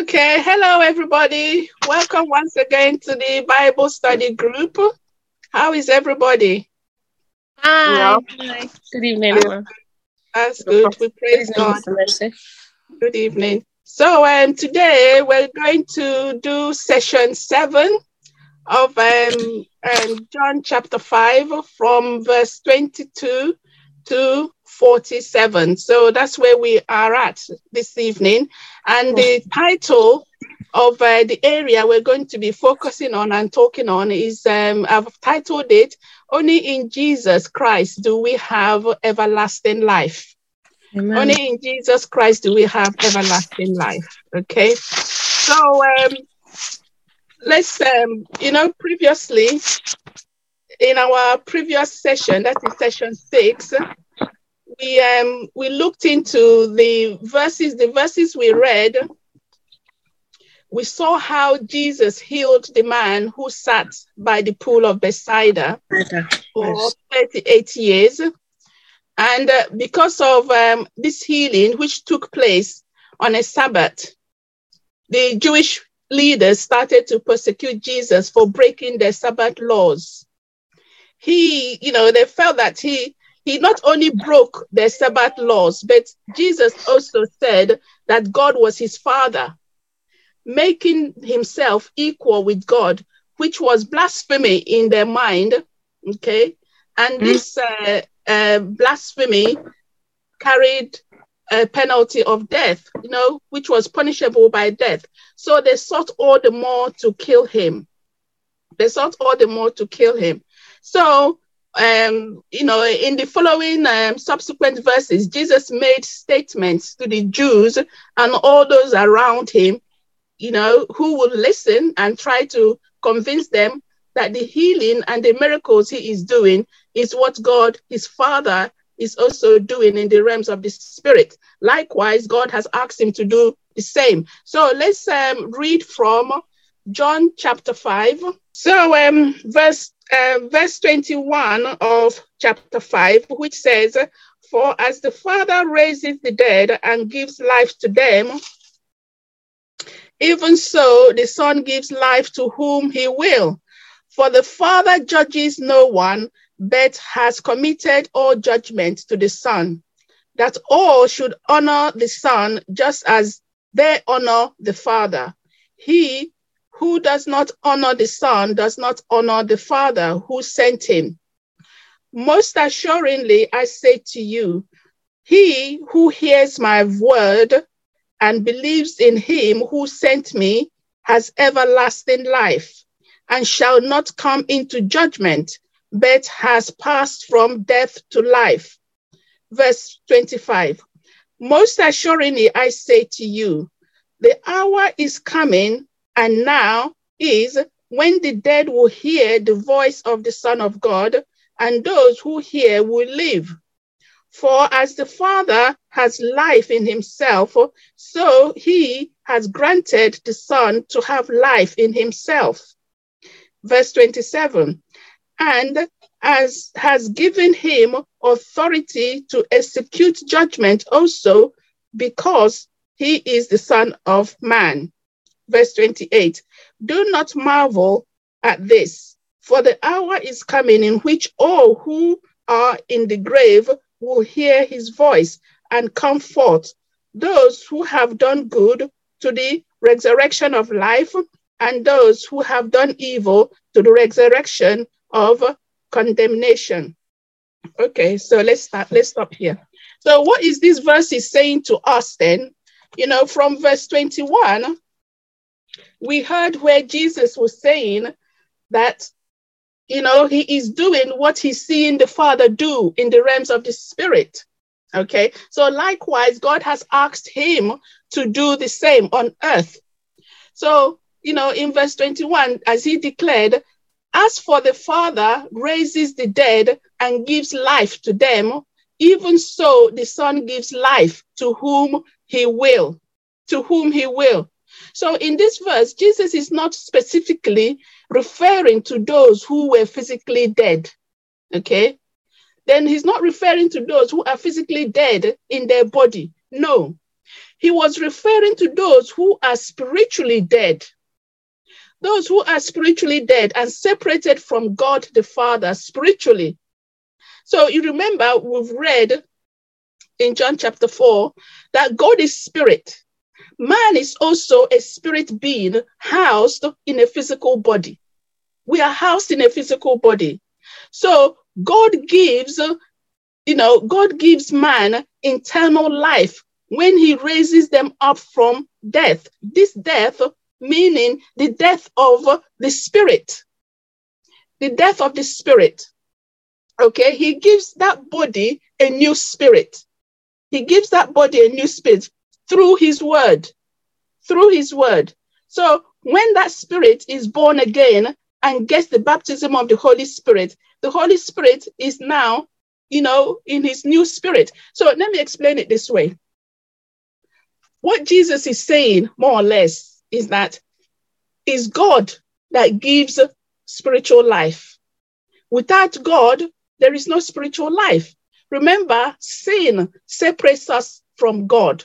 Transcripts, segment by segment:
Okay, hello everybody. Welcome once again to the Bible study group. How is everybody? Hi. Yeah. Good evening. everyone. that's good. We praise God. Good evening. So um, today we're going to do session seven of um, um, John chapter five from verse twenty-two 247. So that's where we are at this evening. And the title of uh, the area we're going to be focusing on and talking on is um, I've titled it Only in Jesus Christ Do We Have Everlasting Life. Amen. Only in Jesus Christ do we have everlasting life. Okay. So um, let's, um, you know, previously in our previous session, that is session six, we um we looked into the verses, the verses we read. We saw how Jesus healed the man who sat by the pool of Bethesda for 38 years. And uh, because of um, this healing, which took place on a Sabbath, the Jewish leaders started to persecute Jesus for breaking their Sabbath laws. He, you know, they felt that he he not only broke the Sabbath laws, but Jesus also said that God was his father, making himself equal with God, which was blasphemy in their mind. Okay. And mm. this uh, uh, blasphemy carried a penalty of death, you know, which was punishable by death. So they sought all the more to kill him. They sought all the more to kill him. So um, you know, in the following um, subsequent verses, Jesus made statements to the Jews and all those around him, you know, who would listen and try to convince them that the healing and the miracles he is doing is what God, his Father, is also doing in the realms of the Spirit. Likewise, God has asked him to do the same. So let's um, read from John chapter 5. So, um, verse uh, verse 21 of chapter 5, which says, For as the Father raises the dead and gives life to them, even so the Son gives life to whom he will. For the Father judges no one, but has committed all judgment to the Son, that all should honor the Son just as they honor the Father. He who does not honor the Son does not honor the Father who sent him. Most assuredly, I say to you, he who hears my word and believes in him who sent me has everlasting life and shall not come into judgment, but has passed from death to life. Verse 25 Most assuredly, I say to you, the hour is coming and now is when the dead will hear the voice of the Son of God, and those who hear will live. For as the Father has life in himself, so he has granted the Son to have life in himself. Verse 27 And as has given him authority to execute judgment also, because he is the Son of Man verse 28 Do not marvel at this, for the hour is coming in which all who are in the grave will hear his voice and come forth, those who have done good to the resurrection of life, and those who have done evil to the resurrection of condemnation. Okay, so let's start, let's stop here. So, what is this verse is saying to us then? You know, from verse 21, we heard where Jesus was saying that, you know, he is doing what he's seeing the Father do in the realms of the Spirit. Okay. So likewise, God has asked him to do the same on earth. So, you know, in verse 21, as he declared, as for the Father raises the dead and gives life to them, even so the Son gives life to whom he will, to whom he will. So in this verse, Jesus is not specifically referring to those who were physically dead. Okay. Then he's not referring to those who are physically dead in their body. No. he was referring to those who are spiritually dead. Those who are spiritually dead and separated from God the Father spiritually. So you remember we've read in John chapter 4 that God is spirit. Man is also a spirit being housed in a physical body. We are housed in a physical body. So God gives, you know, God gives man eternal life when he raises them up from death. This death meaning the death of the spirit. The death of the spirit. Okay, he gives that body a new spirit. He gives that body a new spirit through his word. Through his word. So when that spirit is born again and gets the baptism of the Holy Spirit, the Holy Spirit is now, you know, in his new spirit. So let me explain it this way. What Jesus is saying, more or less, is that it's God that gives spiritual life. Without God, there is no spiritual life. Remember, sin separates us from God.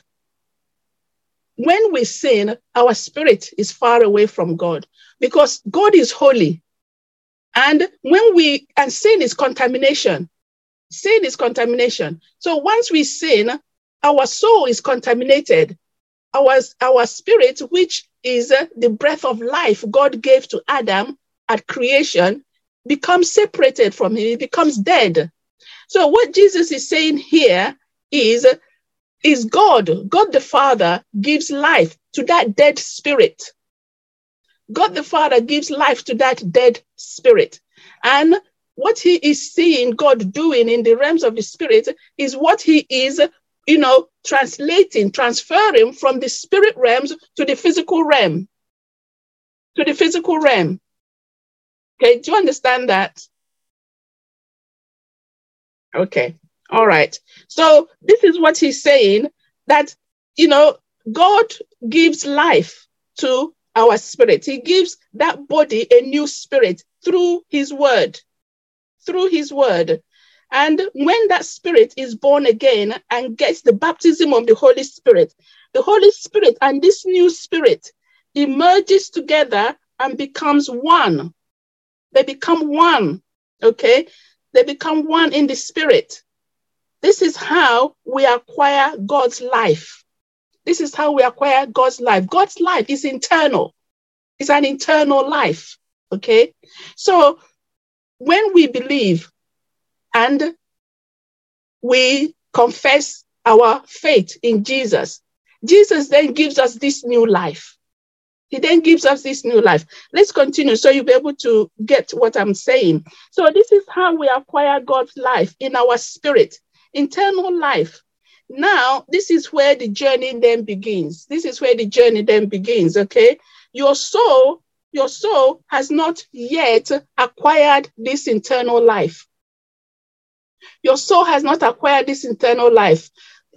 When we sin, our spirit is far away from God because God is holy. And when we, and sin is contamination. Sin is contamination. So once we sin, our soul is contaminated. Our, our spirit, which is the breath of life God gave to Adam at creation, becomes separated from him. It becomes dead. So what Jesus is saying here is, is God, God the Father gives life to that dead spirit. God the Father gives life to that dead spirit. And what he is seeing God doing in the realms of the spirit is what he is, you know, translating, transferring from the spirit realms to the physical realm. To the physical realm. Okay, do you understand that? Okay, all right. So this is what he's saying that, you know, God gives life to our spirit. He gives that body a new spirit through his word. Through his word. And when that spirit is born again and gets the baptism of the Holy Spirit, the Holy Spirit and this new spirit emerges together and becomes one. They become one. Okay. They become one in the spirit. This is how we acquire God's life. This is how we acquire God's life. God's life is internal, it's an internal life. Okay. So when we believe and we confess our faith in Jesus, Jesus then gives us this new life. He then gives us this new life. Let's continue so you'll be able to get what I'm saying. So, this is how we acquire God's life in our spirit, internal life. Now, this is where the journey then begins. This is where the journey then begins, okay? Your soul, your soul has not yet acquired this internal life. Your soul has not acquired this internal life.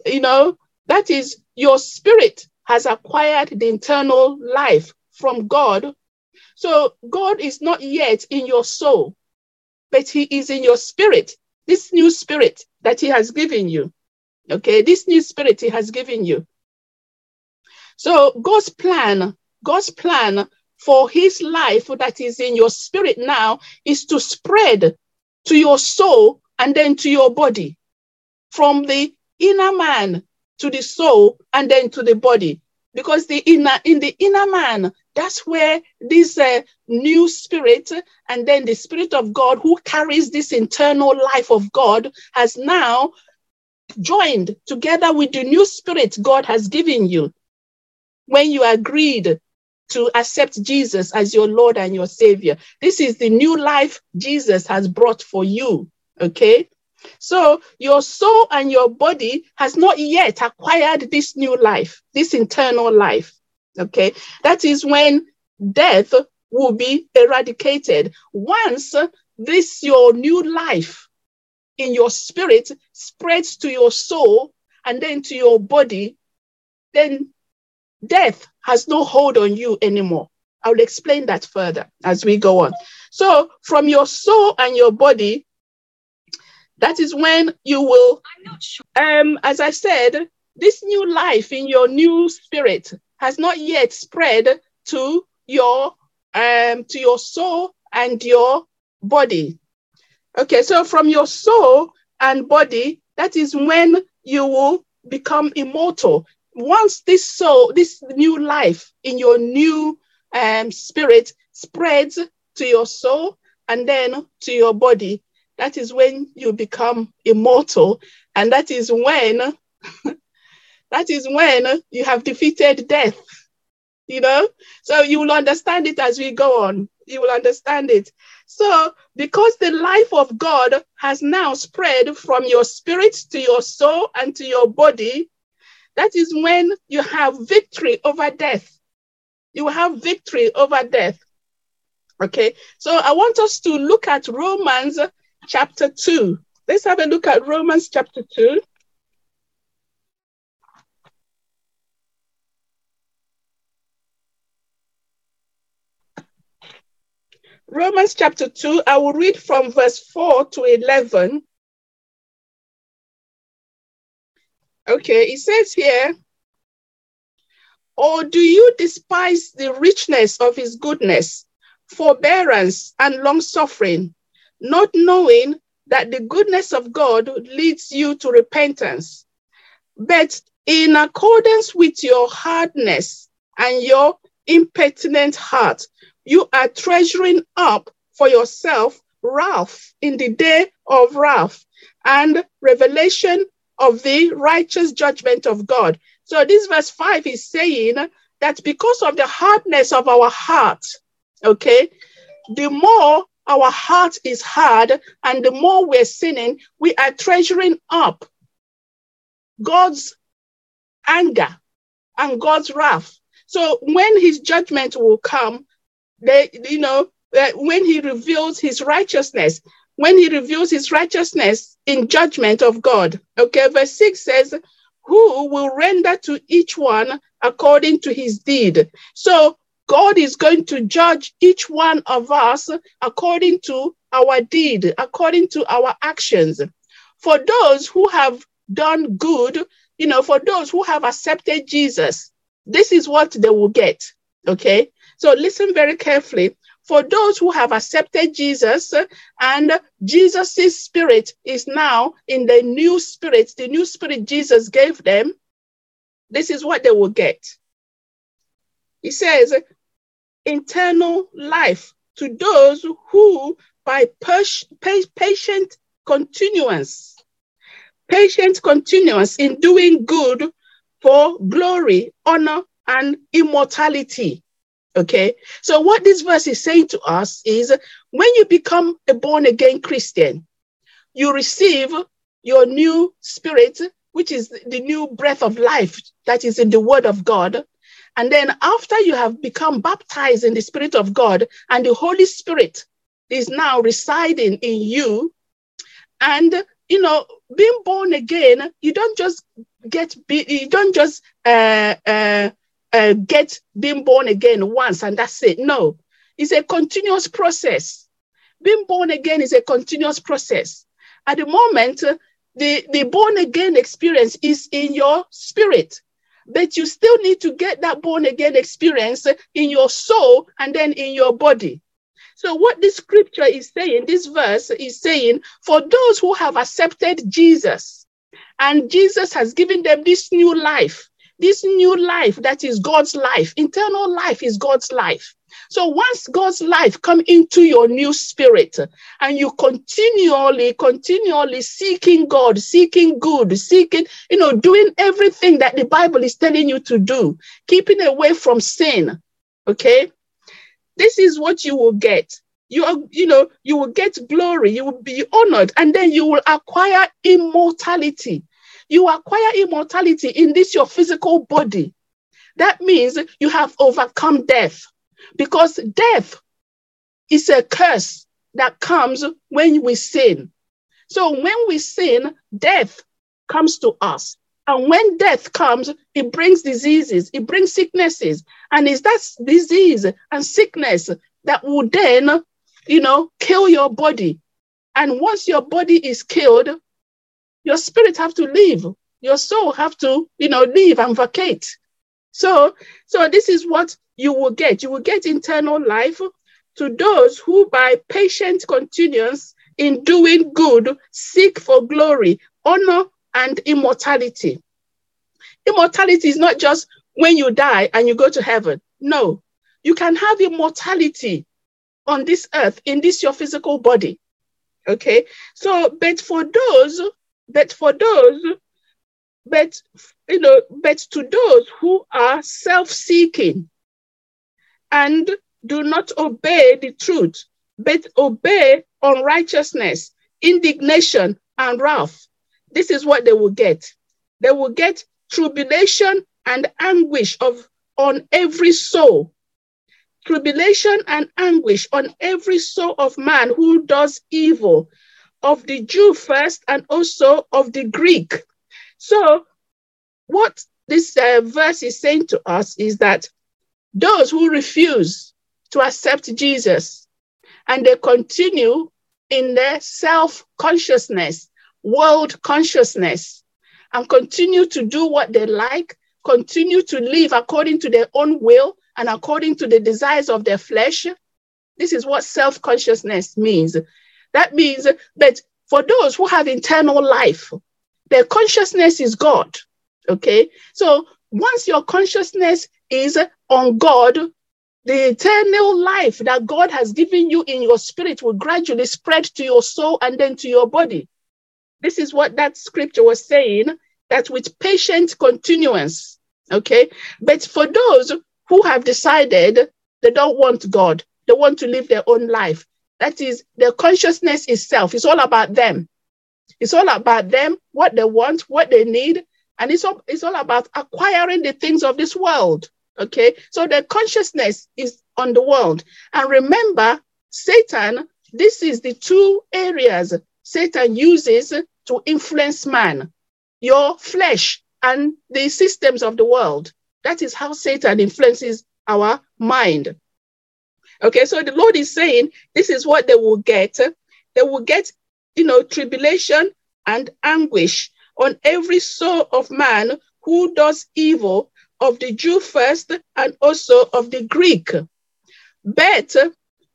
You know, that is your spirit has acquired the internal life from God. So God is not yet in your soul, but He is in your spirit, this new spirit that He has given you. Okay, this new spirit he has given you. So God's plan, God's plan for his life that is in your spirit now is to spread to your soul and then to your body from the inner man to the soul and then to the body because the inner in the inner man that's where this uh, new spirit and then the spirit of god who carries this internal life of god has now joined together with the new spirit God has given you when you agreed to accept Jesus as your Lord and your Savior. This is the new life Jesus has brought for you. Okay. So your soul and your body has not yet acquired this new life, this internal life. Okay. That is when death will be eradicated. Once this your new life in your spirit spreads to your soul and then to your body, then death has no hold on you anymore. I will explain that further as we go on. So, from your soul and your body, that is when you will, I'm not sure. um, as I said, this new life in your new spirit has not yet spread to your um to your soul and your body. Okay, so from your soul and body, that is when you will become immortal. Once this soul, this new life in your new um, spirit spreads to your soul and then to your body, that is when you become immortal. And that is when that is when you have defeated death. You know, so you will understand it as we go on. You will understand it. So, because the life of God has now spread from your spirit to your soul and to your body, that is when you have victory over death. You have victory over death. Okay, so I want us to look at Romans chapter 2. Let's have a look at Romans chapter 2. Romans chapter 2, I will read from verse 4 to 11. Okay, it says here, Or do you despise the richness of his goodness, forbearance, and long suffering, not knowing that the goodness of God leads you to repentance? But in accordance with your hardness and your impertinent heart, you are treasuring up for yourself wrath in the day of wrath and revelation of the righteous judgment of God. So this verse 5 is saying that because of the hardness of our heart, okay, the more our heart is hard and the more we're sinning, we are treasuring up God's anger and God's wrath. So when his judgment will come, they, you know, uh, when he reveals his righteousness, when he reveals his righteousness in judgment of God. Okay, verse 6 says, Who will render to each one according to his deed? So God is going to judge each one of us according to our deed, according to our actions. For those who have done good, you know, for those who have accepted Jesus, this is what they will get. Okay. So listen very carefully. For those who have accepted Jesus and Jesus' spirit is now in the new spirit, the new spirit Jesus gave them, this is what they will get. He says, eternal life to those who, by patient continuance, patient continuance in doing good for glory, honor, and immortality. Okay. So, what this verse is saying to us is when you become a born again Christian, you receive your new spirit, which is the new breath of life that is in the word of God. And then, after you have become baptized in the spirit of God and the Holy Spirit is now residing in you, and you know, being born again, you don't just get, you don't just uh, uh, uh, get being born again once and that's it. No, it's a continuous process. Being born again is a continuous process. At the moment, the, the born again experience is in your spirit, but you still need to get that born again experience in your soul and then in your body. So, what this scripture is saying, this verse is saying, for those who have accepted Jesus, and Jesus has given them this new life, this new life that is God's life, internal life is God's life. So once God's life come into your new spirit and you continually, continually seeking God, seeking good, seeking, you know, doing everything that the Bible is telling you to do, keeping away from sin. Okay. This is what you will get. You are, you know, you will get glory, you will be honored, and then you will acquire immortality. You acquire immortality in this your physical body. That means you have overcome death because death is a curse that comes when we sin. So when we sin, death comes to us. And when death comes, it brings diseases, it brings sicknesses. And it's that disease and sickness that will then, you know, kill your body. And once your body is killed, your spirit have to leave Your soul have to, you know, leave and vacate. So, so this is what you will get. You will get eternal life to those who, by patient continuance in doing good, seek for glory, honor, and immortality. Immortality is not just when you die and you go to heaven. No, you can have immortality on this earth in this your physical body. Okay, so but for those, but for those, but you know, but to those who are self-seeking and do not obey the truth, but obey unrighteousness, indignation, and wrath. This is what they will get. They will get tribulation and anguish of on every soul. Tribulation and anguish on every soul of man who does evil, of the Jew first and also of the Greek. So, what this uh, verse is saying to us is that those who refuse to accept Jesus and they continue in their self consciousness, world consciousness, and continue to do what they like, continue to live according to their own will and according to the desires of their flesh. This is what self consciousness means. That means that for those who have internal life, their consciousness is God. Okay. So once your consciousness is on God, the eternal life that God has given you in your spirit will gradually spread to your soul and then to your body. This is what that scripture was saying that with patient continuance, okay? But for those who have decided they don't want God, they want to live their own life, that is, their consciousness itself, it's all about them. It's all about them, what they want, what they need, and it's all, it's all about acquiring the things of this world. Okay, so the consciousness is on the world. And remember, Satan, this is the two areas Satan uses to influence man your flesh and the systems of the world. That is how Satan influences our mind. Okay, so the Lord is saying this is what they will get. They will get, you know, tribulation and anguish on every soul of man who does evil of the Jew first and also of the Greek. But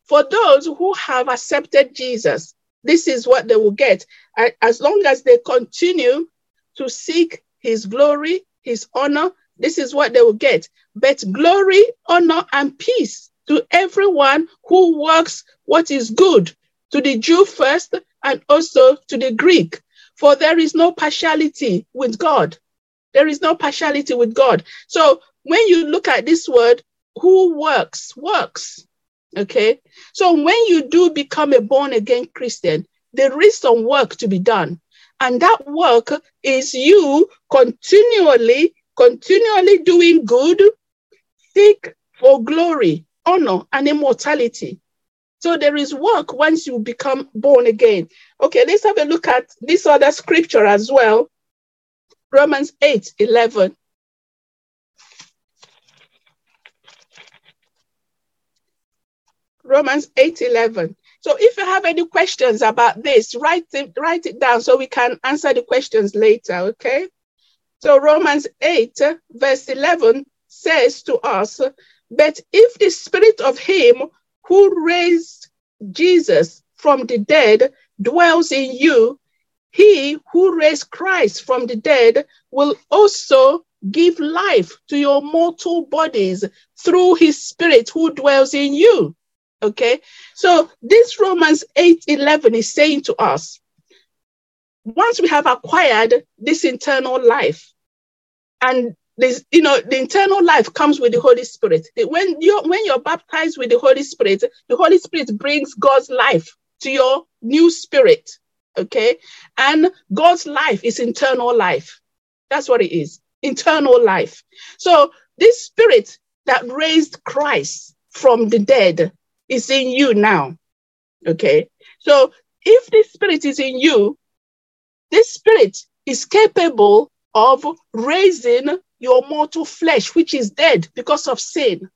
for those who have accepted Jesus, this is what they will get. As long as they continue to seek his glory, his honor, this is what they will get. But glory, honor, and peace to everyone who works what is good, to the Jew first and also to the Greek. For there is no partiality with God. There is no partiality with God. So when you look at this word, who works, works. Okay. So when you do become a born again Christian, there is some work to be done. And that work is you continually, continually doing good, seek for glory, honor, and immortality. So there is work once you become born again. Okay, let's have a look at this other scripture as well Romans 8 11. Romans 8 11. So if you have any questions about this, write it, write it down so we can answer the questions later, okay? So Romans 8, verse 11 says to us, But if the spirit of him who raised Jesus from the dead dwells in you, he who raised Christ from the dead will also give life to your mortal bodies through his spirit who dwells in you. Okay. So this Romans 8 11 is saying to us, once we have acquired this internal life, and this, you know, the internal life comes with the Holy Spirit. When you're when you're baptized with the Holy Spirit, the Holy Spirit brings God's life to your new spirit. Okay. And God's life is internal life. That's what it is internal life. So, this spirit that raised Christ from the dead is in you now. Okay. So, if this spirit is in you, this spirit is capable of raising your mortal flesh, which is dead because of sin.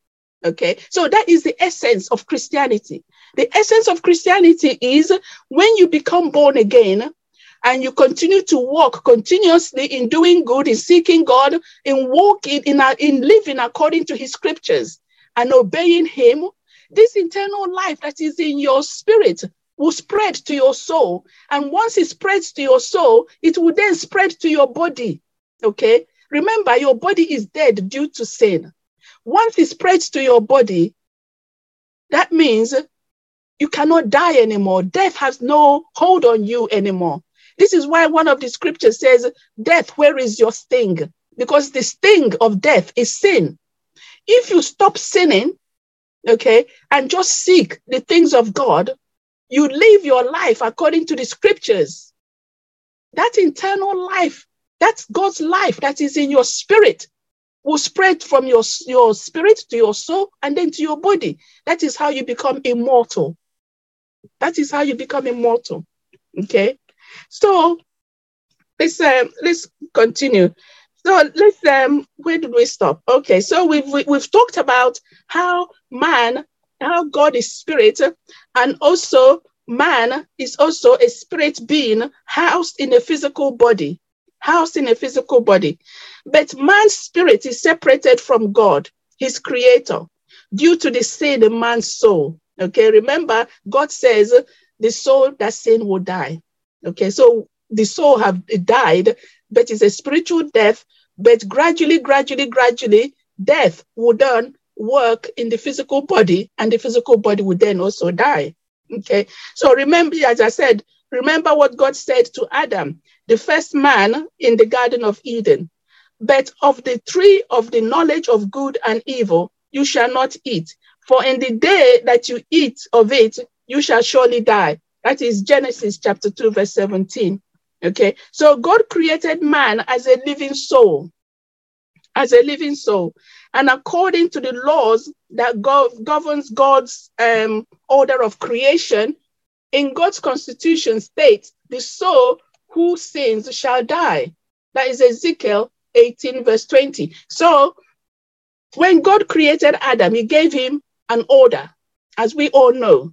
Okay. So, that is the essence of Christianity. The essence of Christianity is when you become born again, and you continue to walk continuously in doing good, in seeking God, in walking, in, uh, in living according to his scriptures and obeying him, this internal life that is in your spirit will spread to your soul. And once it spreads to your soul, it will then spread to your body. Okay? Remember, your body is dead due to sin. Once it spreads to your body, that means you cannot die anymore. Death has no hold on you anymore. This is why one of the scriptures says, Death, where is your sting? Because the sting of death is sin. If you stop sinning, okay, and just seek the things of God, you live your life according to the scriptures. That internal life, that's God's life that is in your spirit, will spread from your, your spirit to your soul and then to your body. That is how you become immortal. That is how you become immortal. Okay. So let's um, let's continue. So let's um where did we stop? Okay, so we've we, have we have talked about how man, how God is spirit, and also man is also a spirit being housed in a physical body, housed in a physical body. But man's spirit is separated from God, his creator, due to the sin in man's soul. Okay, remember, God says the soul that sin will die. Okay, so the soul have died, but it's a spiritual death. But gradually, gradually, gradually, death will then work in the physical body, and the physical body will then also die. Okay, so remember, as I said, remember what God said to Adam, the first man in the Garden of Eden. But of the tree of the knowledge of good and evil, you shall not eat. For in the day that you eat of it, you shall surely die. That is Genesis chapter 2, verse 17. Okay, so God created man as a living soul, as a living soul. And according to the laws that gov- governs God's um, order of creation, in God's constitution states, the soul who sins shall die. That is Ezekiel 18, verse 20. So when God created Adam, he gave him an order, as we all know.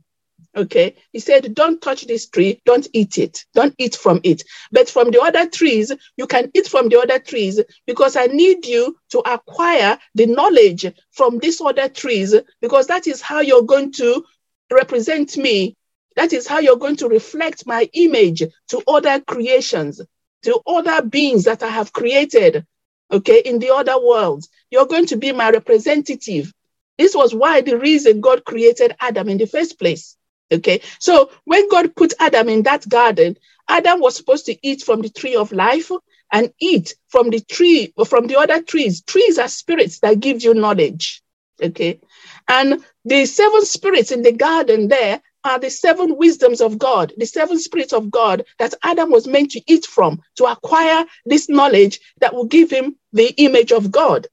Okay. He said, Don't touch this tree, don't eat it, don't eat from it. But from the other trees, you can eat from the other trees because I need you to acquire the knowledge from these other trees because that is how you're going to represent me. That is how you're going to reflect my image to other creations, to other beings that I have created, okay, in the other worlds. You're going to be my representative. This was why the reason God created Adam in the first place. Okay. So when God put Adam in that garden, Adam was supposed to eat from the tree of life and eat from the tree, from the other trees. Trees are spirits that give you knowledge. Okay. And the seven spirits in the garden there are the seven wisdoms of God, the seven spirits of God that Adam was meant to eat from to acquire this knowledge that will give him the image of God.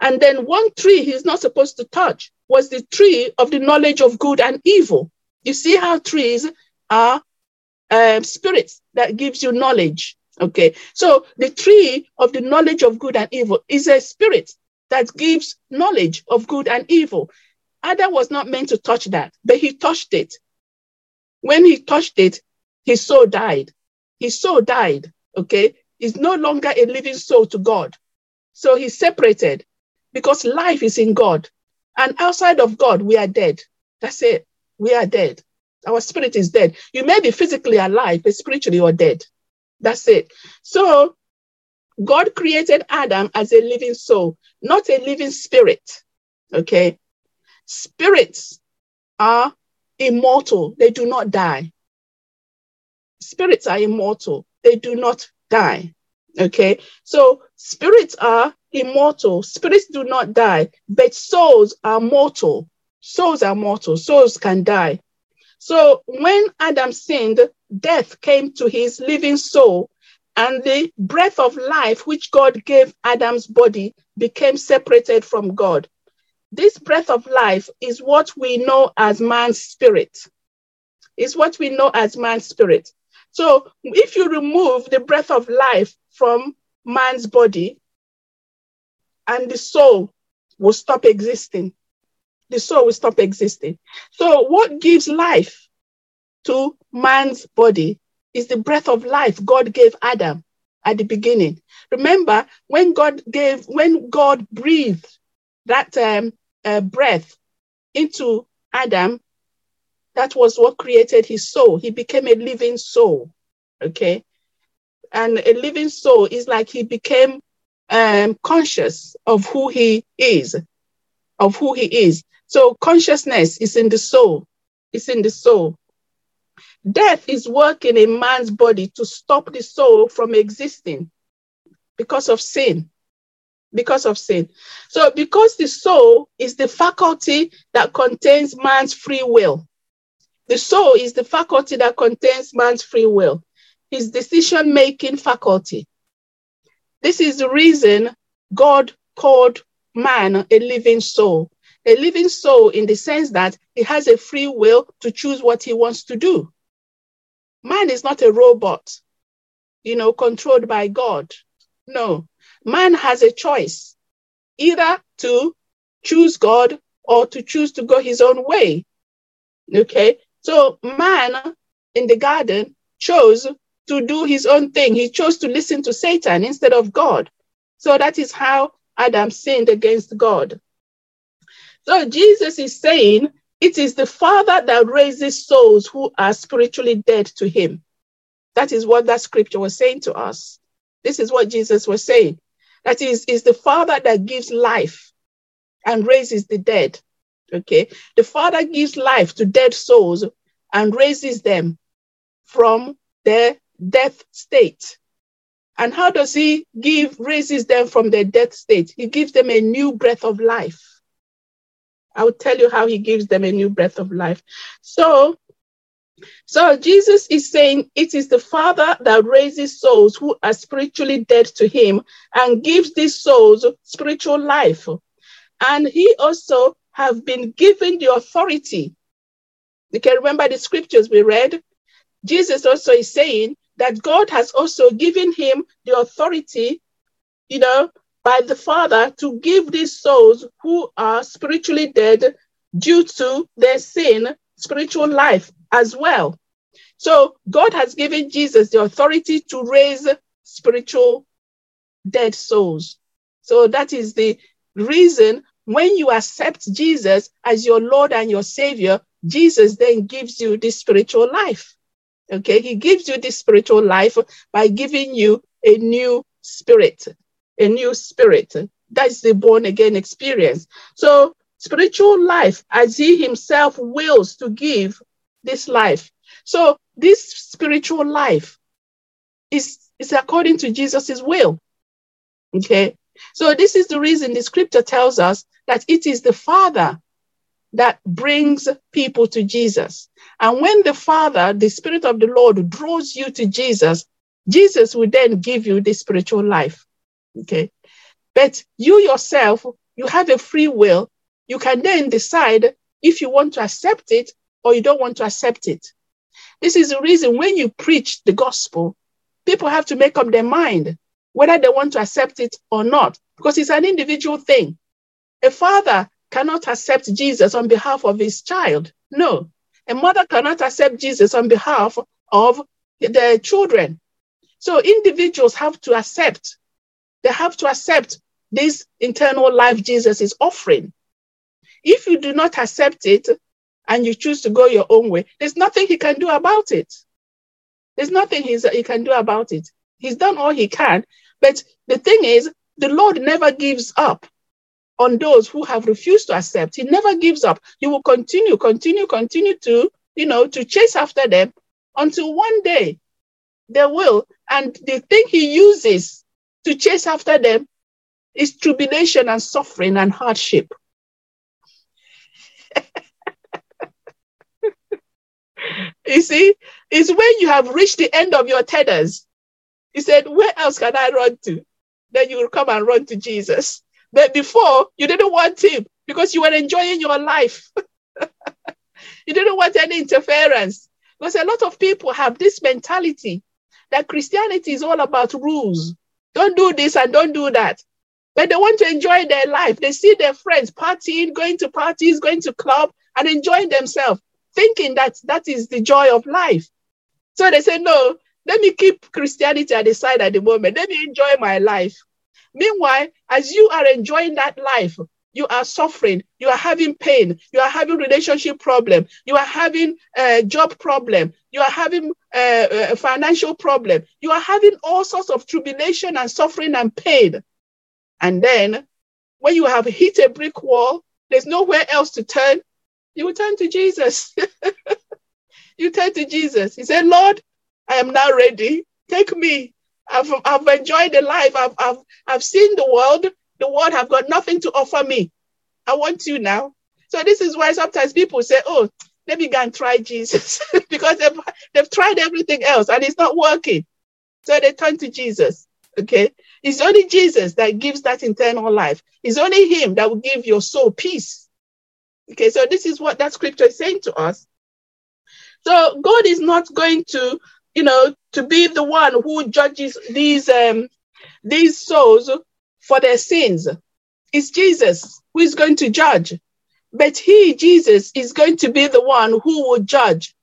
And then one tree he's not supposed to touch was the tree of the knowledge of good and evil. You see how trees are um, spirits that gives you knowledge. Okay, so the tree of the knowledge of good and evil is a spirit that gives knowledge of good and evil. Adam was not meant to touch that, but he touched it. When he touched it, his soul died. His soul died. Okay, he's no longer a living soul to God. So he's separated because life is in God. And outside of God, we are dead. That's it. We are dead. Our spirit is dead. You may be physically alive, but spiritually you're dead. That's it. So God created Adam as a living soul, not a living spirit. Okay. Spirits are immortal, they do not die. Spirits are immortal, they do not die. Okay. So spirits are immortal. Spirits do not die, but souls are mortal. Souls are mortal. Souls can die. So when Adam sinned, death came to his living soul, and the breath of life which God gave Adam's body became separated from God. This breath of life is what we know as man's spirit. Is what we know as man's spirit. So if you remove the breath of life from man's body, and the soul will stop existing. The soul will stop existing. So, what gives life to man's body is the breath of life God gave Adam at the beginning. Remember when God gave, when God breathed that um, uh, breath into Adam, that was what created his soul. He became a living soul. Okay. And a living soul is like he became um, conscious of who he is, of who he is. So consciousness is in the soul. It's in the soul. Death is working in man's body to stop the soul from existing because of sin. Because of sin. So, because the soul is the faculty that contains man's free will, the soul is the faculty that contains man's free will, his decision making faculty. This is the reason God called man a living soul. A living soul in the sense that he has a free will to choose what he wants to do. Man is not a robot, you know, controlled by God. No, man has a choice either to choose God or to choose to go his own way. Okay, so man in the garden chose to do his own thing. He chose to listen to Satan instead of God. So that is how Adam sinned against God. So Jesus is saying it is the Father that raises souls who are spiritually dead to him. That is what that scripture was saying to us. This is what Jesus was saying. That is, is the Father that gives life and raises the dead. Okay. The Father gives life to dead souls and raises them from their death state. And how does he give, raises them from their death state? He gives them a new breath of life. I will tell you how he gives them a new breath of life. So, so Jesus is saying it is the Father that raises souls who are spiritually dead to him and gives these souls spiritual life. And he also have been given the authority. You can remember the scriptures we read. Jesus also is saying that God has also given him the authority, you know, by the Father to give these souls who are spiritually dead due to their sin spiritual life as well. So God has given Jesus the authority to raise spiritual dead souls. So that is the reason when you accept Jesus as your Lord and your Savior, Jesus then gives you this spiritual life. Okay, He gives you this spiritual life by giving you a new spirit a new spirit. That's the born again experience. So, spiritual life, as He Himself wills to give this life. So, this spiritual life is, is according to Jesus' will. Okay. So, this is the reason the scripture tells us that it is the Father that brings people to Jesus. And when the Father, the Spirit of the Lord, draws you to Jesus, Jesus will then give you the spiritual life. Okay. But you yourself, you have a free will. You can then decide if you want to accept it or you don't want to accept it. This is the reason when you preach the gospel, people have to make up their mind whether they want to accept it or not, because it's an individual thing. A father cannot accept Jesus on behalf of his child. No. A mother cannot accept Jesus on behalf of their children. So individuals have to accept they have to accept this internal life Jesus is offering. If you do not accept it and you choose to go your own way, there's nothing he can do about it. There's nothing he's, he can do about it. He's done all he can. But the thing is, the Lord never gives up on those who have refused to accept. He never gives up. He will continue, continue, continue to, you know, to chase after them until one day they will. And the thing he uses to chase after them is tribulation and suffering and hardship. You see, it's when you have reached the end of your tethers. He said, Where else can I run to? Then you will come and run to Jesus. But before, you didn't want him because you were enjoying your life. you didn't want any interference. Because a lot of people have this mentality that Christianity is all about rules. Don't do this and don't do that. But they want to enjoy their life. They see their friends partying, going to parties, going to club, and enjoying themselves, thinking that that is the joy of life. So they say, no, let me keep Christianity at the side at the moment. Let me enjoy my life. Meanwhile, as you are enjoying that life, you are suffering, you are having pain, you are having relationship problem, you are having a job problem, you are having a, a financial problem, you are having all sorts of tribulation and suffering and pain. And then when you have hit a brick wall, there's nowhere else to turn, you turn to Jesus. you turn to Jesus. He said, Lord, I am now ready. Take me. I've, I've enjoyed the life. I've, I've, I've seen the world the world have got nothing to offer me. I want you now. So this is why sometimes people say, oh, let me go and try Jesus because they've, they've tried everything else and it's not working. So they turn to Jesus. Okay. It's only Jesus that gives that internal life. It's only him that will give your soul peace. Okay. So this is what that scripture is saying to us. So God is not going to, you know, to be the one who judges these, um, these souls for their sins. It's Jesus who is going to judge. But he, Jesus, is going to be the one who will judge,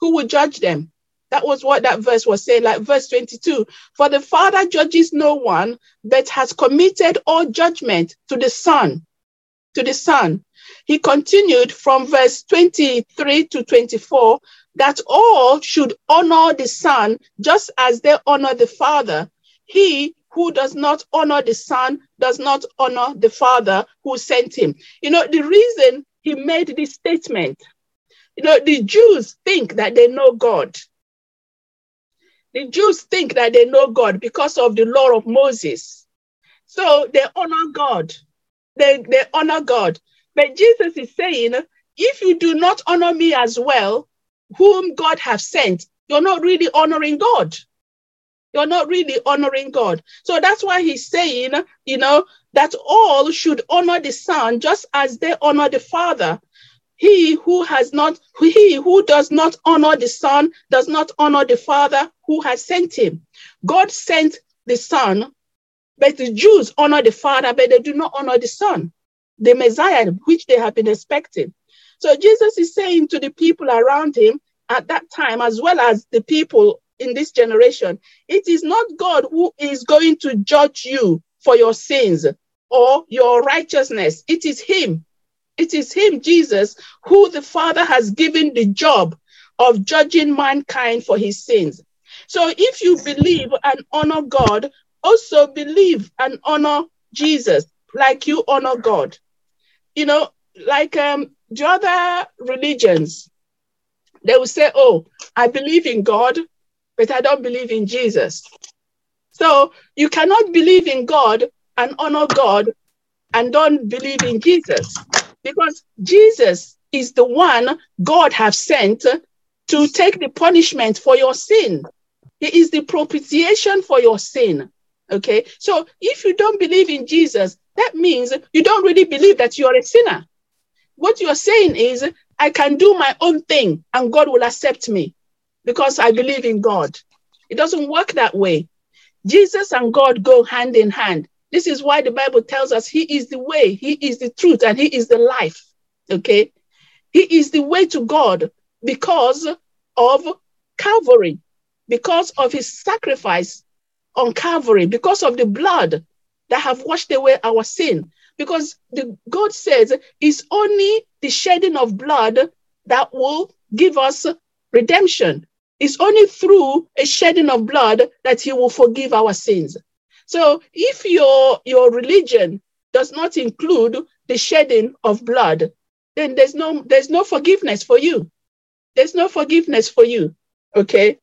who will judge them. That was what that verse was saying, like verse 22. For the Father judges no one, but has committed all judgment to the Son, to the Son. He continued from verse 23 to 24 that all should honor the Son just as they honor the Father. He who does not honor the Son does not honor the Father who sent him. You know, the reason he made this statement, you know, the Jews think that they know God. The Jews think that they know God because of the law of Moses. So they honor God. They, they honor God. But Jesus is saying, if you do not honor me as well, whom God has sent, you're not really honoring God you're not really honoring God. So that's why he's saying, you know, that all should honor the Son just as they honor the Father. He who has not, he who does not honor the Son does not honor the Father who has sent him. God sent the Son, but the Jews honor the Father, but they do not honor the Son, the Messiah, which they have been expecting. So Jesus is saying to the people around him at that time, as well as the people in this generation. It is not God who is going to judge you for your sins or your righteousness. It is Him. It is Him, Jesus, who the Father has given the job of judging mankind for his sins. So if you believe and honor God, also believe and honor Jesus like you honor God. You know, like um, the other religions, they will say, Oh, I believe in God, but I don't believe in Jesus. So you cannot believe in God and honor God and don't believe in Jesus because Jesus is the one God have sent to take the punishment for your sin. He is the propitiation for your sin. Okay. So if you don't believe in Jesus, that means you don't really believe that you're a sinner. What you're saying is, I can do my own thing and God will accept me because I believe in God. It doesn't work that way. Jesus and God go hand in hand. This is why the Bible tells us He is the way, He is the truth, and He is the life. Okay? He is the way to God because of Calvary, because of His sacrifice on Calvary, because of the blood that have washed away our sin. Because the, God says it's only the shedding of blood that will give us redemption. It's only through a shedding of blood that he will forgive our sins. So if your, your religion does not include the shedding of blood, then there's no, there's no forgiveness for you. There's no forgiveness for you. Okay.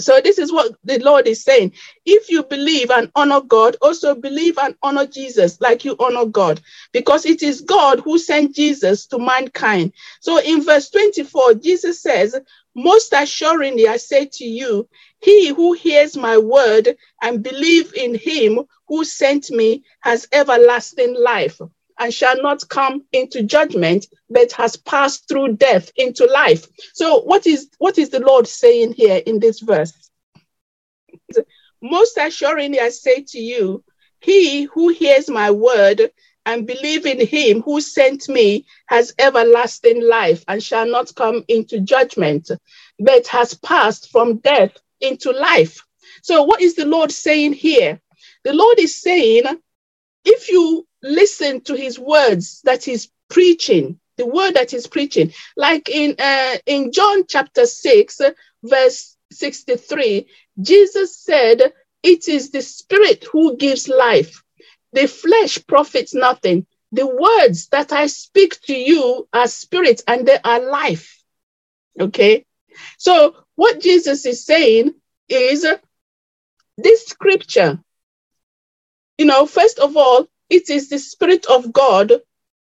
So this is what the Lord is saying. If you believe and honor God, also believe and honor Jesus like you honor God, because it is God who sent Jesus to mankind. So in verse 24, Jesus says, most assuredly, I say to you, he who hears my word and believe in him who sent me has everlasting life and shall not come into judgment, but has passed through death into life. So what is what is the Lord saying here in this verse? Most assuredly, I say to you, he who hears my word and believe in him who sent me has everlasting life and shall not come into judgment, but has passed from death into life. So, what is the Lord saying here? The Lord is saying, if you listen to his words that he's preaching, the word that he's preaching, like in uh, in John chapter 6, verse 63, Jesus said, It is the spirit who gives life. The flesh profits nothing. The words that I speak to you are spirit and they are life. Okay. So, what Jesus is saying is this scripture, you know, first of all, it is the Spirit of God,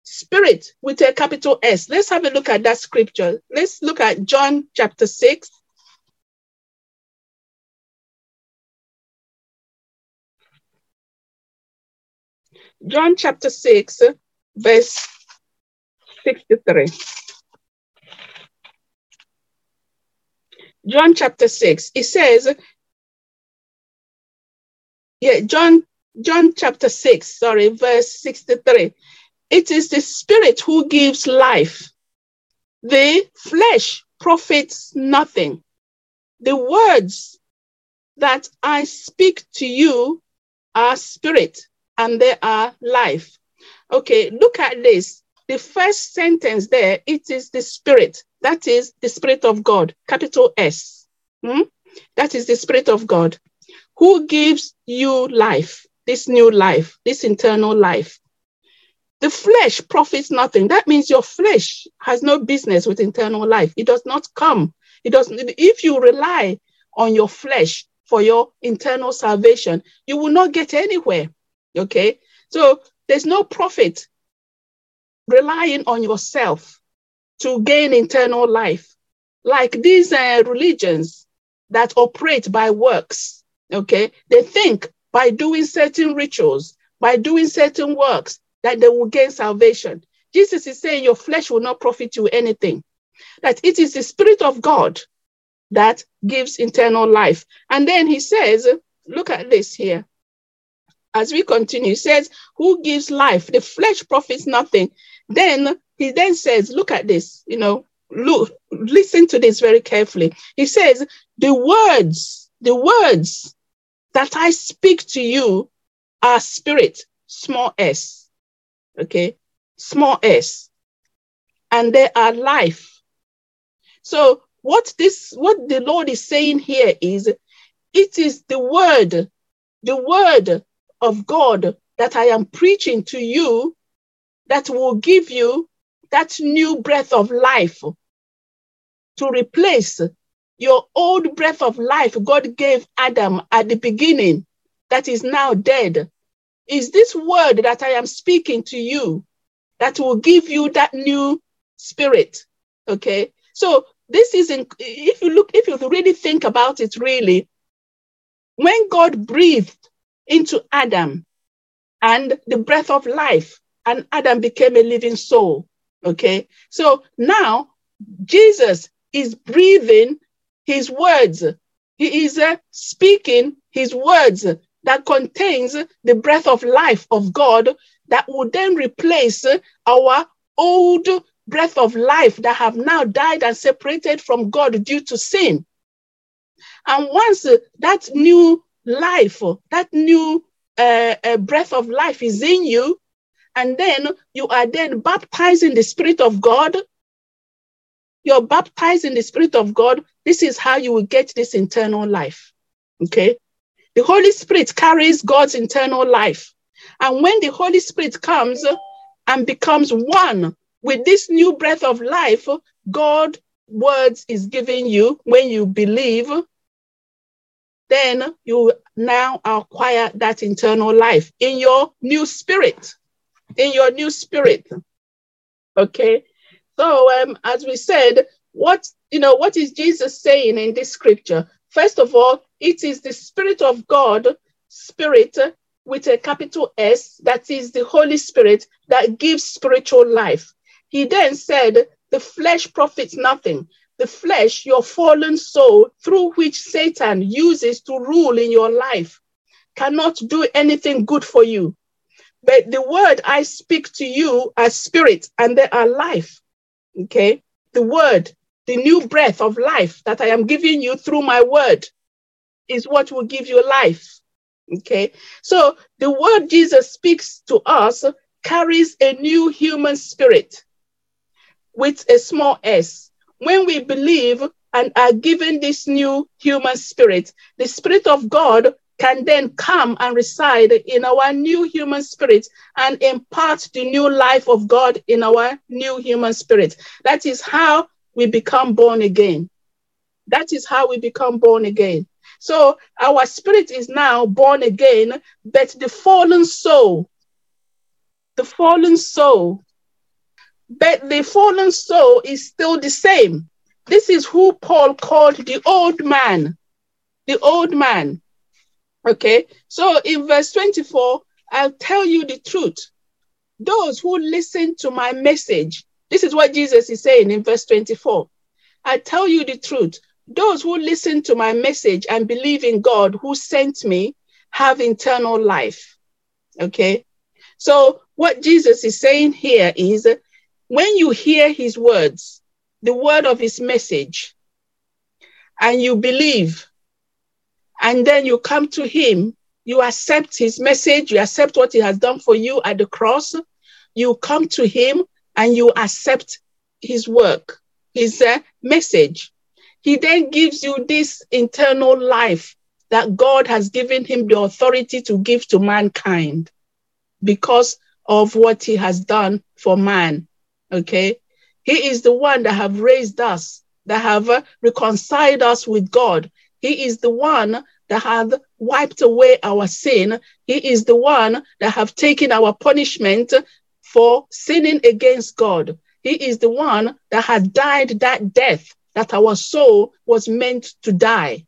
Spirit with a capital S. Let's have a look at that scripture. Let's look at John chapter 6. John chapter 6, verse 63. John chapter 6, it says, yeah, John, John chapter 6, sorry, verse 63. It is the spirit who gives life. The flesh profits nothing. The words that I speak to you are spirit and they are life. Okay, look at this. The first sentence there, it is the spirit. That is the spirit of God, capital S. Hmm? That is the spirit of God who gives you life, this new life, this internal life. The flesh profits nothing. That means your flesh has no business with internal life. It does not come. It doesn't. If you rely on your flesh for your internal salvation, you will not get anywhere. Okay. So there's no profit relying on yourself to gain internal life. Like these uh, religions that operate by works, okay, they think by doing certain rituals, by doing certain works, that they will gain salvation. Jesus is saying your flesh will not profit you anything. That it is the Spirit of God that gives eternal life. And then he says, look at this here. As we continue, he says, Who gives life? The flesh profits nothing. Then he then says, Look at this, you know, look, listen to this very carefully. He says, The words, the words that I speak to you are spirit, small s okay, small s, and they are life. So what this, what the Lord is saying here is, it is the word, the word of God that I am preaching to you that will give you that new breath of life to replace your old breath of life God gave Adam at the beginning that is now dead is this word that I am speaking to you that will give you that new spirit. Okay. So this is, in, if you look, if you really think about it, really, when God breathed into Adam and the breath of life, and Adam became a living soul. Okay. So now Jesus is breathing his words. He is uh, speaking his words that contains the breath of life of God that will then replace our old breath of life that have now died and separated from God due to sin. And once that new life, that new uh, uh, breath of life is in you, and then you are then baptized in the Spirit of God, you're baptized in the Spirit of God. This is how you will get this internal life. Okay. The Holy Spirit carries God's internal life. And when the Holy Spirit comes and becomes one with this new breath of life, God words is giving you when you believe, then you now acquire that internal life in your new spirit, in your new spirit. Okay. So um, as we said, what you know, what is Jesus saying in this scripture? First of all, it is the Spirit of God, Spirit with a capital S, that is the Holy Spirit that gives spiritual life. He then said, The flesh profits nothing. The flesh, your fallen soul, through which Satan uses to rule in your life, cannot do anything good for you. But the word I speak to you are spirit and they are life. Okay? The word the new breath of life that I am giving you through my word is what will give you life. Okay. So the word Jesus speaks to us carries a new human spirit with a small s. When we believe and are given this new human spirit, the spirit of God can then come and reside in our new human spirit and impart the new life of God in our new human spirit. That is how we become born again. That is how we become born again. So our spirit is now born again, but the fallen soul, the fallen soul, but the fallen soul is still the same. This is who Paul called the old man. The old man. Okay, so in verse 24, I'll tell you the truth. Those who listen to my message, this is what Jesus is saying in verse 24. I tell you the truth. Those who listen to my message and believe in God who sent me have eternal life. Okay, so what Jesus is saying here is when you hear his words, the word of his message, and you believe, and then you come to him, you accept his message, you accept what he has done for you at the cross, you come to him and you accept his work, his uh, message. He then gives you this internal life that God has given him the authority to give to mankind because of what he has done for man. Okay. He is the one that have raised us, that have uh, reconciled us with God. He is the one that have wiped away our sin. He is the one that have taken our punishment for sinning against God. He is the one that has died that death that our soul was meant to die.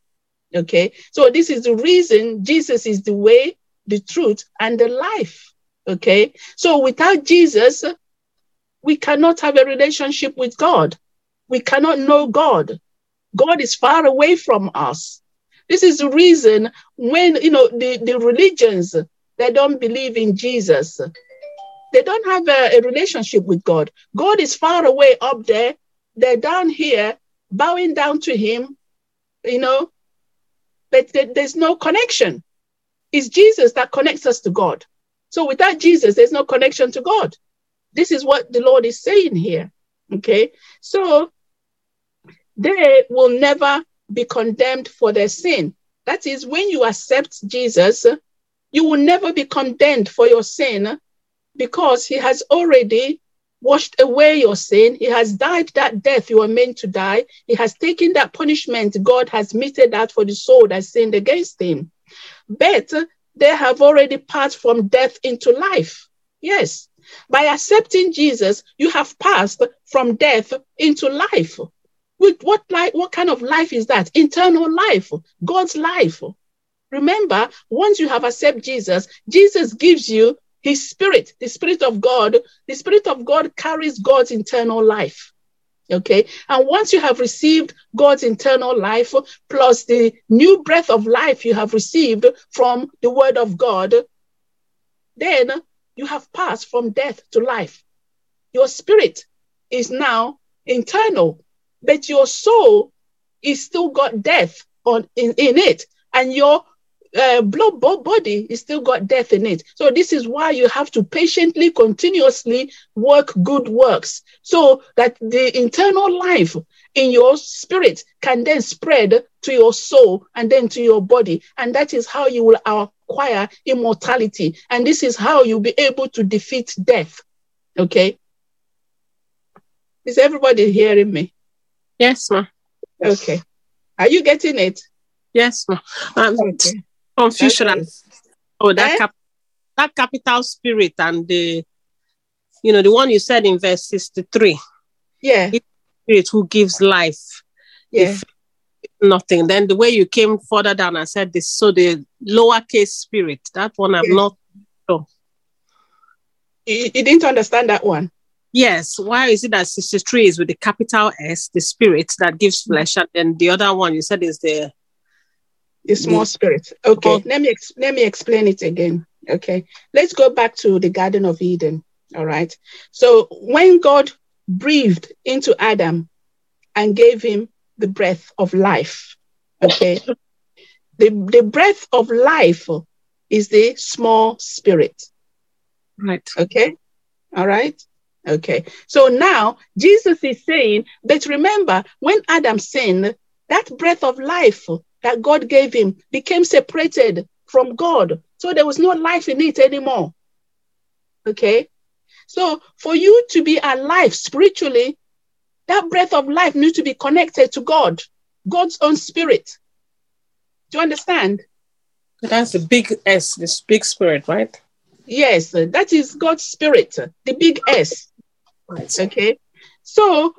Okay. So this is the reason Jesus is the way, the truth, and the life. Okay. So without Jesus, we cannot have a relationship with God. We cannot know God. God is far away from us. This is the reason when, you know, the, the religions, they don't believe in Jesus. They don't have a, a relationship with God. God is far away up there. They're down here bowing down to him, you know, but there's no connection. It's Jesus that connects us to God. So without Jesus, there's no connection to God. This is what the Lord is saying here. Okay. So they will never be condemned for their sin. That is, when you accept Jesus, you will never be condemned for your sin because he has already washed away your sin. He has died that death you were meant to die. He has taken that punishment God has meted out for the soul that sinned against him. But they have already passed from death into life. Yes. By accepting Jesus, you have passed from death into life. With what life, what kind of life is that? Internal life, God's life. Remember, once you have accepted Jesus, Jesus gives you his spirit, the spirit of God. The spirit of God carries God's internal life. Okay. And once you have received God's internal life, plus the new breath of life you have received from the word of God, then you have passed from death to life. Your spirit is now internal, but your soul is still got death on in, in it, and your uh, blood body is still got death in it. So this is why you have to patiently, continuously work good works, so that the internal life in your spirit can then spread to your soul and then to your body, and that is how you will acquire immortality. And this is how you'll be able to defeat death. Okay. Is everybody hearing me? Yes, ma. Okay. Are you getting it? Yes, ma. Um, okay. Confusion. Okay. Oh, that eh? cap- that capital spirit and the, you know, the one you said in verse sixty-three. Yeah. Spirit who gives life. Yeah. If nothing. Then the way you came further down and said this, so the lowercase spirit, that one I'm not sure. You, you didn't understand that one. Yes. Why is it that 63 is with the capital S, the spirit that gives mm. flesh, and then the other one you said is the the small spirit. Okay. Let me ex- let me explain it again. Okay. Let's go back to the Garden of Eden. All right. So when God breathed into Adam and gave him the breath of life. Okay. the, the breath of life is the small spirit. Right. Okay. All right. Okay. So now Jesus is saying, but remember, when Adam sinned, that breath of life that God gave him became separated from God. So there was no life in it anymore. Okay. So for you to be alive spiritually, that breath of life needs to be connected to God, God's own spirit. Do you understand? That's the big S, this big spirit, right? Yes, that is God's spirit, the big S. Right. Okay. So,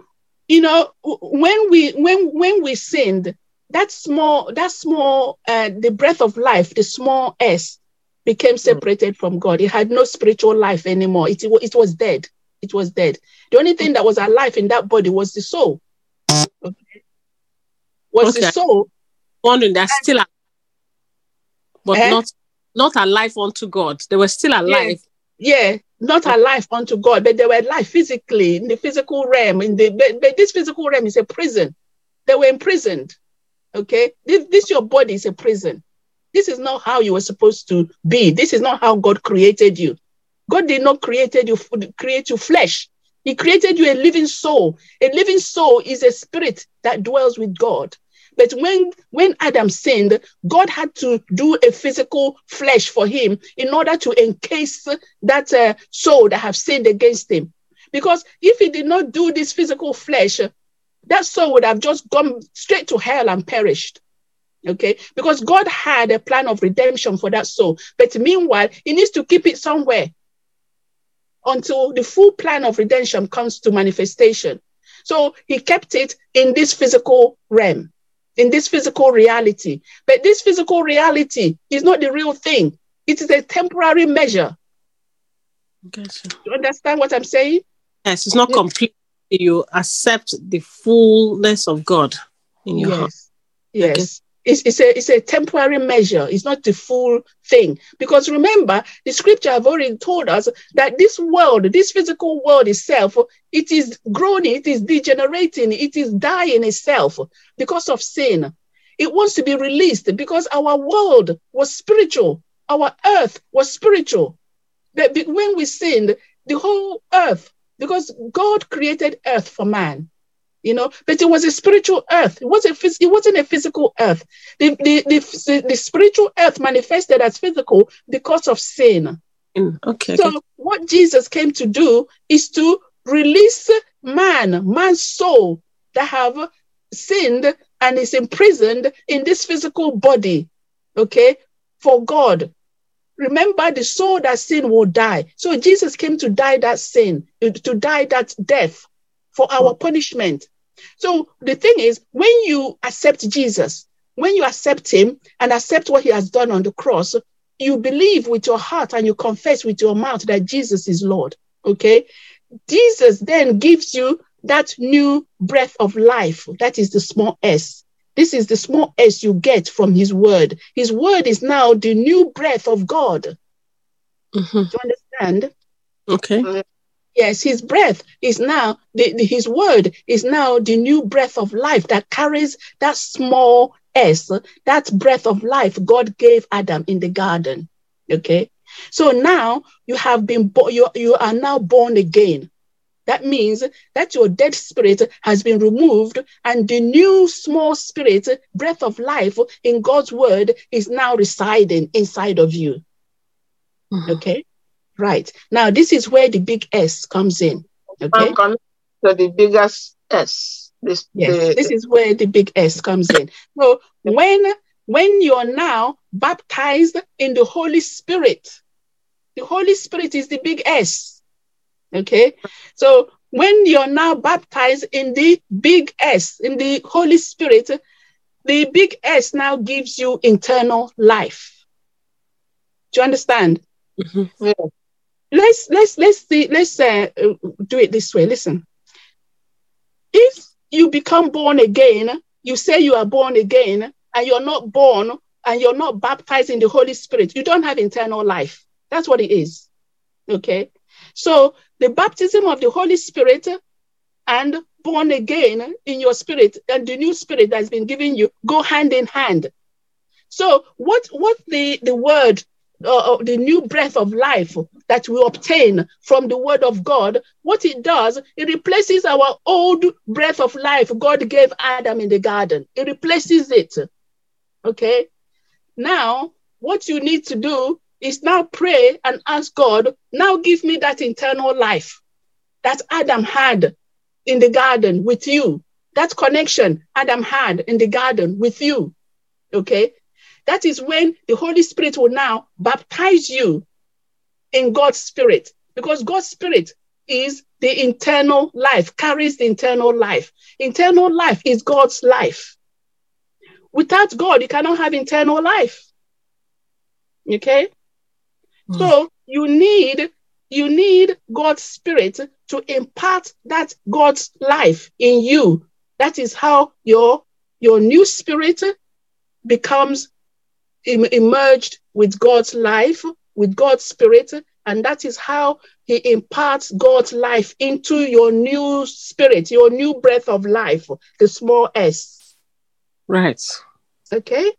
you know, when we when when we sinned, that small that small uh, the breath of life, the small S, became mm. separated from God. It had no spiritual life anymore. It, it was dead. It was dead. The only thing that was alive in that body was the soul. Okay. Was okay. the soul. Wondering that's still alive, but eh? not not alive unto God. They were still alive. Yeah, yeah not alive unto God, but they were alive physically in the physical realm. In the but, but this physical realm is a prison. They were imprisoned. Okay, this, this your body is a prison. This is not how you were supposed to be. This is not how God created you. God did not created you create you flesh. He created you a living soul. A living soul is a spirit that dwells with God. But when when Adam sinned, God had to do a physical flesh for him in order to encase that uh, soul that have sinned against him. Because if he did not do this physical flesh, that soul would have just gone straight to hell and perished. Okay, because God had a plan of redemption for that soul, but meanwhile, He needs to keep it somewhere until the full plan of redemption comes to manifestation. So He kept it in this physical realm, in this physical reality. But this physical reality is not the real thing, it is a temporary measure. Gotcha. You understand what I'm saying? Yes, it's not complete. You accept the fullness of God in your yes. heart. Yes it's, it's, a, it's a temporary measure. It's not the full thing. Because remember, the scripture have already told us that this world, this physical world itself, it is growing, it is degenerating, it is dying itself because of sin. It wants to be released because our world was spiritual. Our earth was spiritual. But when we sinned, the whole earth, because God created earth for man you know but it was a spiritual earth. It wasn't it wasn't a physical earth. The, the, the, the spiritual earth manifested as physical because of sin. Mm, okay so okay. what jesus came to do is to release man man's soul that have sinned and is imprisoned in this physical body okay for god. Remember the soul that sin will die. So jesus came to die that sin to die that death for our punishment. So the thing is, when you accept Jesus, when you accept him and accept what he has done on the cross, you believe with your heart and you confess with your mouth that Jesus is Lord. Okay. Jesus then gives you that new breath of life. That is the small s. This is the small s you get from his word. His word is now the new breath of God. Mm-hmm. Do you understand? Okay. Uh, Yes, his breath is now, the, the, his word is now the new breath of life that carries that small s, that breath of life God gave Adam in the garden. Okay. So now you have been, bo- you, you are now born again. That means that your dead spirit has been removed and the new small spirit, breath of life in God's word is now residing inside of you. Mm-hmm. Okay. Right. Now, this is where the big S comes in. Okay. I'm coming to the biggest S. This, yes, the, this is where the big S comes in. So when when you're now baptized in the Holy Spirit, the Holy Spirit is the big S. Okay. So when you're now baptized in the big S, in the Holy Spirit, the big S now gives you internal life. Do you understand? Mm-hmm. Yeah let's let's let's see let's uh, do it this way. Listen. If you become born again you say you are born again and you're not born and you're not baptized in the holy spirit you don't have internal life. That's what it is. Okay? So the baptism of the holy spirit and born again in your spirit and the new spirit that's been given you go hand in hand. So what what the the word uh, uh, the new breath of life that we obtain from the word of God, what it does, it replaces our old breath of life God gave Adam in the garden. It replaces it. Okay. Now, what you need to do is now pray and ask God, now give me that internal life that Adam had in the garden with you. That connection Adam had in the garden with you. Okay. That is when the Holy Spirit will now baptize you in God's Spirit, because God's Spirit is the internal life, carries the internal life. Internal life is God's life. Without God, you cannot have internal life. Okay? Mm. So you need you need God's spirit to impart that God's life in you. That is how your your new spirit becomes emerged with God's life, with God's spirit, and that is how He imparts God's life into your new spirit, your new breath of life, the small s. Right. Okay.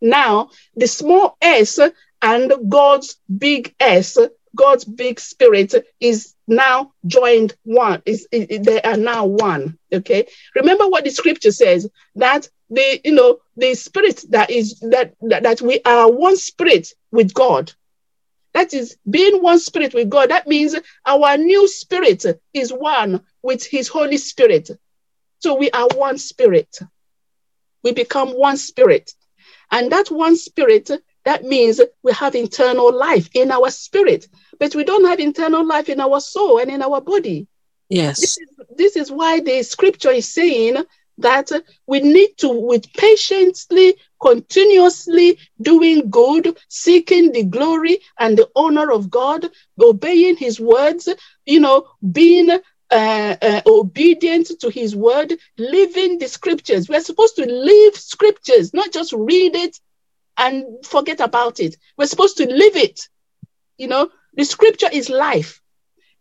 Now, the small s and God's big S, God's big spirit is now joined one. Is they are now one. Okay. Remember what the scripture says that the you know the spirit that is that, that that we are one spirit with God. That is being one spirit with God. That means our new spirit is one with His Holy Spirit. So we are one spirit. We become one spirit. And that one spirit, that means we have internal life in our spirit, but we don't have internal life in our soul and in our body. Yes. This is, this is why the scripture is saying that we need to, with patiently, continuously doing good, seeking the glory and the honor of God, obeying his words, you know, being uh, uh, obedient to his word, living the scriptures. We're supposed to live scriptures, not just read it and forget about it. We're supposed to live it. You know, the scripture is life.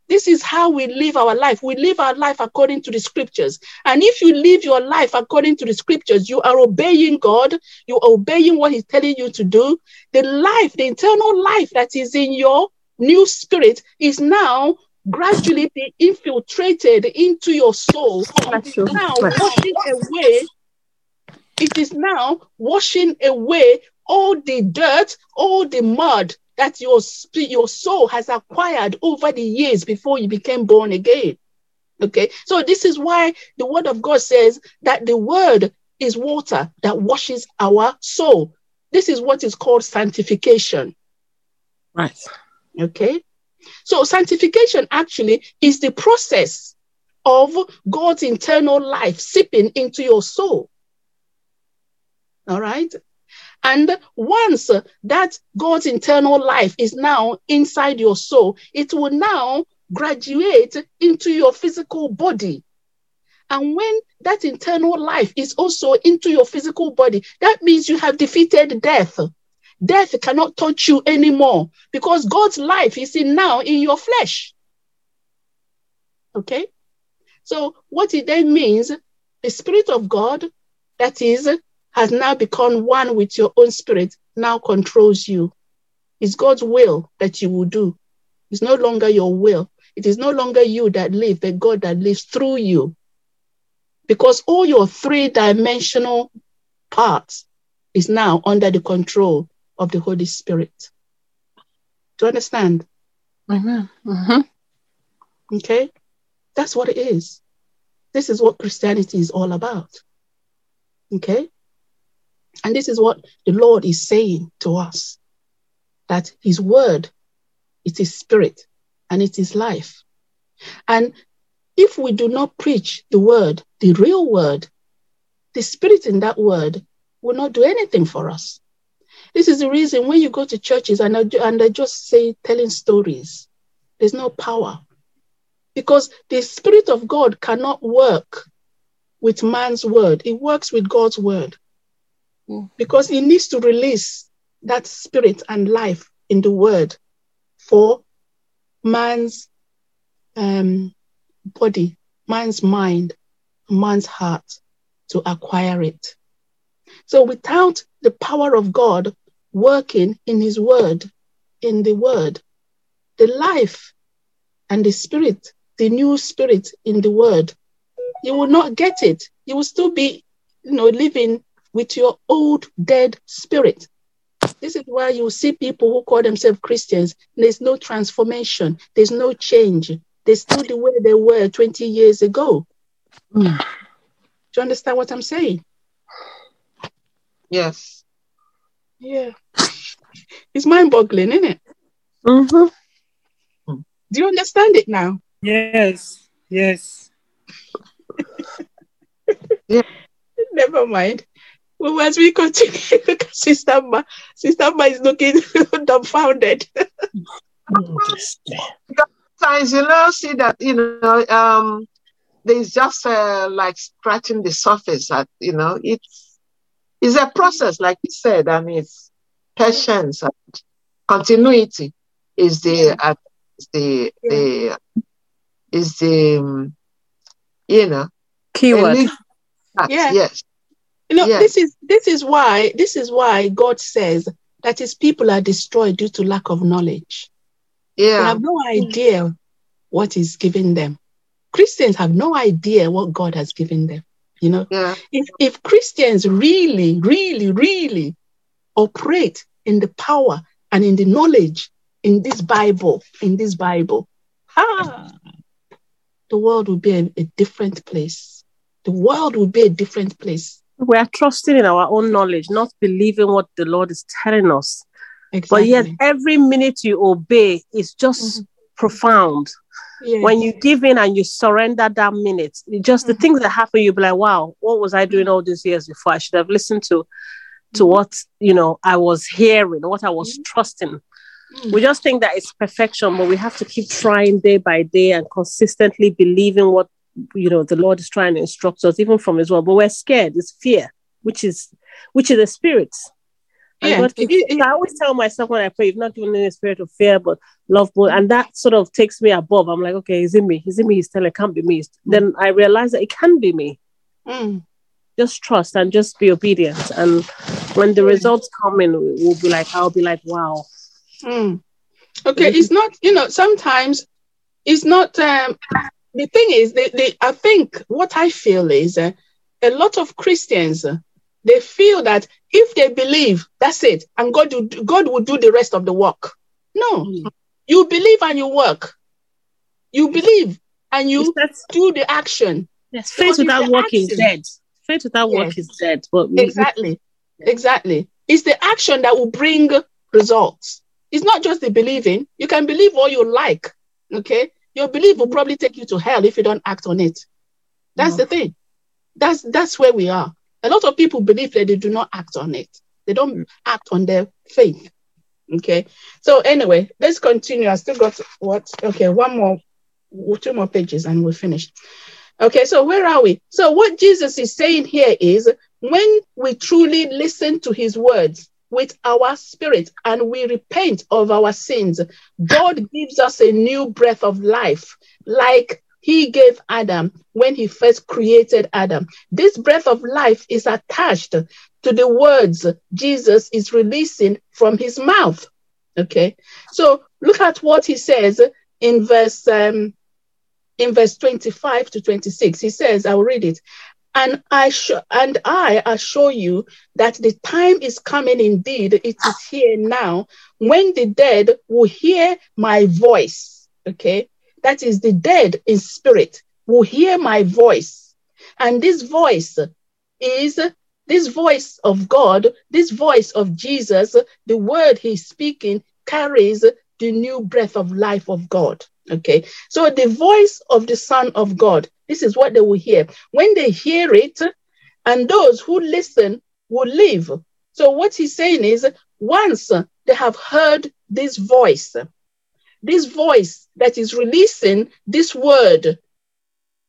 This is how we live our life. We live our life according to the scriptures. And if you live your life according to the scriptures, you are obeying God, you are obeying what He's telling you to do. The life, the internal life that is in your new spirit is now gradually being infiltrated into your soul. It is now washing away. It is now washing away all the dirt, all the mud that your your soul has acquired over the years before you became born again. Okay, so this is why the word of God says that the word is water that washes our soul. This is what is called sanctification. Right. Okay. So sanctification actually is the process of God's internal life seeping into your soul. All right. And once that God's internal life is now inside your soul, it will now graduate into your physical body. And when that internal life is also into your physical body, that means you have defeated death. Death cannot touch you anymore because God's life is in now in your flesh. Okay? So, what it then means, the Spirit of God, that is has now become one with your own spirit, now controls you. It's God's will that you will do. It's no longer your will. It is no longer you that live, but God that lives through you. Because all your three dimensional parts is now under the control of the Holy Spirit. Do you understand? Amen. Mm-hmm. Okay? That's what it is. This is what Christianity is all about. Okay? And this is what the Lord is saying to us that His word, it is spirit and it is life. And if we do not preach the word, the real word, the spirit in that word will not do anything for us. This is the reason when you go to churches and, and they just say telling stories, there's no power. Because the Spirit of God cannot work with man's word, it works with God's word. Mm. because he needs to release that spirit and life in the word for man's um, body, man's mind man's heart to acquire it. So without the power of God working in his word, in the word, the life and the spirit, the new spirit in the word, you will not get it. You will still be, you know, living with your old dead spirit. This is why you see people who call themselves Christians. There's no transformation. There's no change. They're still the way they were 20 years ago. Mm. Do you understand what I'm saying? Yes. Yeah. It's mind boggling, isn't it? Mm-hmm. Do you understand it now? Yes. Yes. yeah. Never mind. Well, as we continue, because Sister Ma, Sister Ma is looking dumbfounded. Sometimes you know, see that you know, um, there's just uh, like scratching the surface. At you know, it's it's a process, like you said, and it's patience and continuity is the uh, is the yeah. the is the um, you know keyword. Yeah. Yes. You know, yes. this is this is why this is why God says that his people are destroyed due to lack of knowledge. Yeah. They have no idea what he's giving them. Christians have no idea what God has given them. You know, yeah. if if Christians really, really, really operate in the power and in the knowledge in this Bible, in this Bible, ah, the world will be a, a different place. The world will be a different place we are trusting in our own knowledge, not believing what the Lord is telling us. Exactly. But yet, every minute you obey is just mm-hmm. profound. Yes. When you give in and you surrender that minute, just mm-hmm. the things that happen, you'll be like, wow, what was I doing all these years before? I should have listened to to mm-hmm. what you know I was hearing, what I was mm-hmm. trusting. Mm-hmm. We just think that it's perfection, but we have to keep trying day by day and consistently believing what you know the lord is trying to instruct us even from his word but we're scared it's fear which is which is the spirit yeah, God, it, it, I always tell myself when I pray, you've not given me a spirit of fear, but love more. And that sort of takes me above. I'm like, okay, he's in me. He's in me. He's telling it can't be me. Then I realize that it can be me. Mm. Just trust and just be obedient. And when the results come in, we'll be like, I'll be like, wow. Mm. Okay, it's not, you know, sometimes it's not um, the thing is, they, they, I think what I feel is uh, a lot of Christians, uh, they feel that if they believe, that's it, and God will, God will do the rest of the work. No, mm. you believe and you work. You believe and you do the action. Yes, faith without work action. is dead. Faith without yes. work is dead. But we, exactly, we... exactly. It's the action that will bring results. It's not just the believing. You can believe all you like, okay? Your belief will probably take you to hell if you don't act on it. That's no. the thing. That's that's where we are. A lot of people believe that they do not act on it. They don't mm. act on their faith. Okay. So anyway, let's continue. I still got what? Okay, one more, two more pages, and we're finished. Okay, so where are we? So what Jesus is saying here is when we truly listen to his words, with our spirit and we repent of our sins, God gives us a new breath of life, like he gave Adam when he first created Adam. This breath of life is attached to the words Jesus is releasing from his mouth. Okay, so look at what he says in verse um, in verse 25 to 26. He says, I'll read it. And I sh- and I assure you that the time is coming indeed, it is here now, when the dead will hear my voice. Okay, that is the dead in spirit will hear my voice. And this voice is this voice of God, this voice of Jesus, the word he's speaking carries the new breath of life of God. Okay, so the voice of the Son of God this is what they will hear. When they hear it, and those who listen will live. So, what he's saying is once they have heard this voice, this voice that is releasing this word,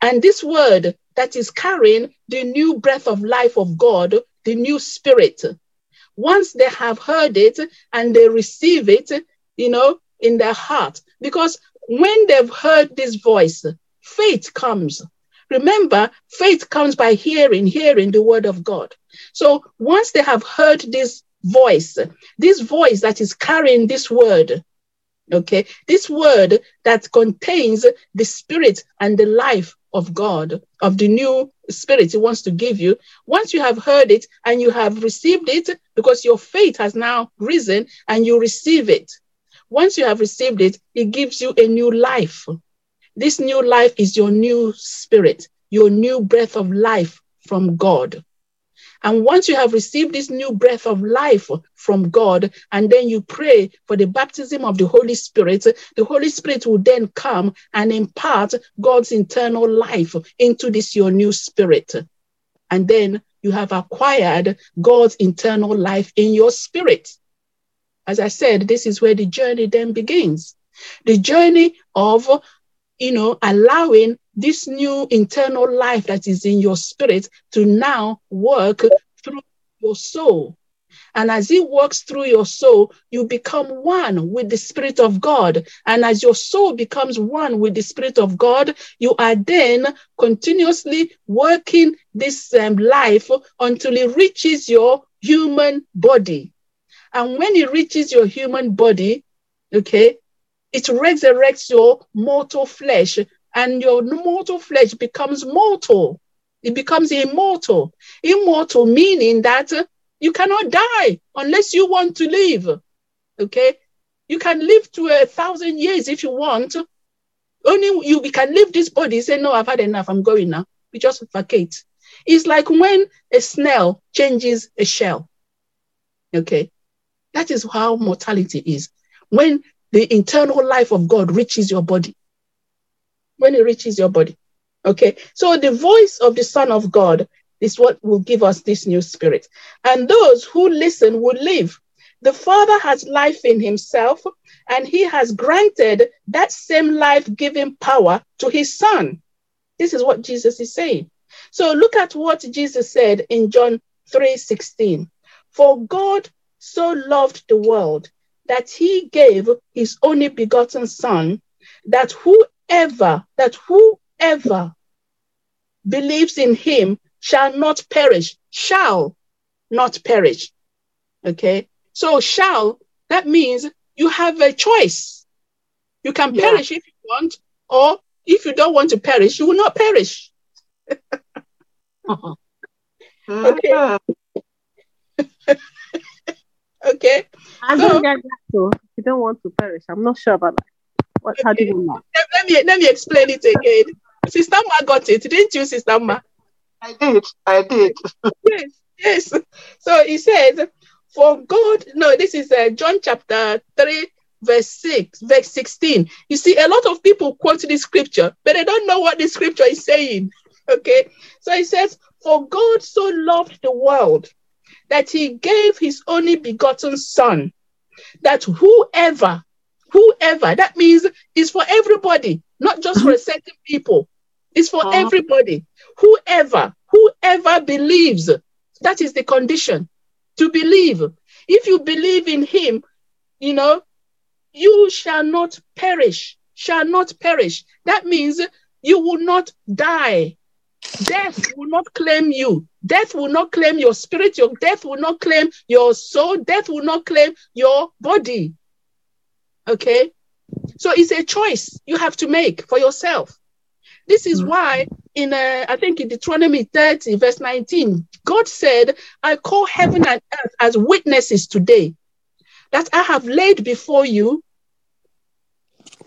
and this word that is carrying the new breath of life of God, the new spirit. Once they have heard it and they receive it, you know, in their heart, because when they've heard this voice, faith comes. Remember, faith comes by hearing, hearing the word of God. So once they have heard this voice, this voice that is carrying this word, okay, this word that contains the spirit and the life of God, of the new spirit He wants to give you, once you have heard it and you have received it, because your faith has now risen and you receive it. Once you have received it, it gives you a new life. This new life is your new spirit, your new breath of life from God. And once you have received this new breath of life from God, and then you pray for the baptism of the Holy Spirit, the Holy Spirit will then come and impart God's internal life into this your new spirit. And then you have acquired God's internal life in your spirit. As I said, this is where the journey then begins. The journey of you know, allowing this new internal life that is in your spirit to now work through your soul. And as it works through your soul, you become one with the Spirit of God. And as your soul becomes one with the Spirit of God, you are then continuously working this um, life until it reaches your human body. And when it reaches your human body, okay, it resurrects your mortal flesh, and your mortal flesh becomes mortal. It becomes immortal. Immortal meaning that you cannot die unless you want to live. Okay? You can live to a thousand years if you want. Only you can leave this body, say, No, I've had enough, I'm going now. We just vacate. It's like when a snail changes a shell. Okay? That is how mortality is. When the internal life of God reaches your body. When it reaches your body. Okay. So the voice of the Son of God is what will give us this new spirit. And those who listen will live. The Father has life in himself, and he has granted that same life giving power to his Son. This is what Jesus is saying. So look at what Jesus said in John 3 16. For God so loved the world that he gave his only begotten son, that whoever, that whoever believes in him shall not perish, shall not perish. Okay. So shall, that means you have a choice. You can yeah. perish if you want, or if you don't want to perish, you will not perish. Uh-huh. okay. Uh-huh. okay. I don't so, get that too. You don't want to perish. I'm not sure about that. What okay. how do you mean that? Let me let me explain it again. Sister Ma got it, didn't you, Sister Ma? I did. I did. yes, yes. So he says, For God, no, this is uh, John chapter 3, verse 6, verse 16. You see, a lot of people quote this scripture, but they don't know what the scripture is saying. Okay. So he says, For God so loved the world that he gave his only begotten son, that whoever, whoever, that means is for everybody, not just for a certain people, it's for uh-huh. everybody. Whoever, whoever believes, that is the condition to believe. If you believe in him, you know, you shall not perish, shall not perish. That means you will not die. Death will not claim you. Death will not claim your spirit. Your death will not claim your soul. Death will not claim your body. Okay? So it's a choice you have to make for yourself. This is mm. why in uh, I think in Deuteronomy 30 verse 19, God said, I call heaven and earth as witnesses today that I have laid before you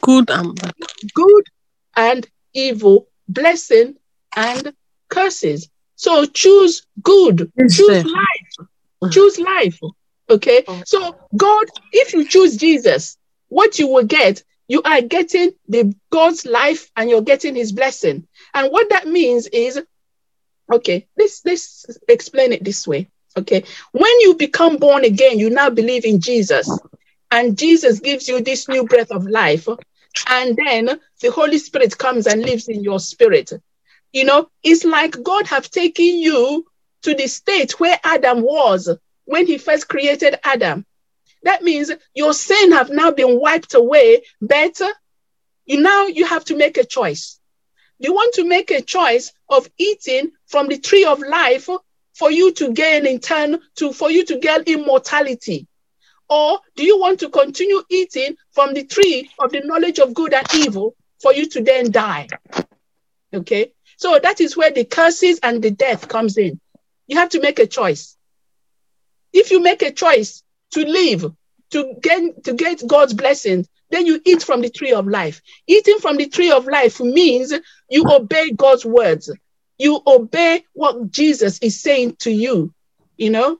good and bad. good and evil, blessing and curses. So choose good, choose life, uh-huh. choose life. Okay. Oh. So, God, if you choose Jesus, what you will get, you are getting the God's life and you're getting his blessing. And what that means is, okay, let's let's explain it this way. Okay. When you become born again, you now believe in Jesus, and Jesus gives you this new breath of life. And then the Holy Spirit comes and lives in your spirit. You know, it's like God have taken you to the state where Adam was when he first created Adam. That means your sin have now been wiped away, but you now you have to make a choice. Do you want to make a choice of eating from the tree of life for you to gain in turn to for you to gain immortality? Or do you want to continue eating from the tree of the knowledge of good and evil for you to then die? Okay. So that is where the curses and the death comes in. You have to make a choice. If you make a choice to live, to get to get God's blessing, then you eat from the tree of life. Eating from the tree of life means you obey God's words. You obey what Jesus is saying to you. You know,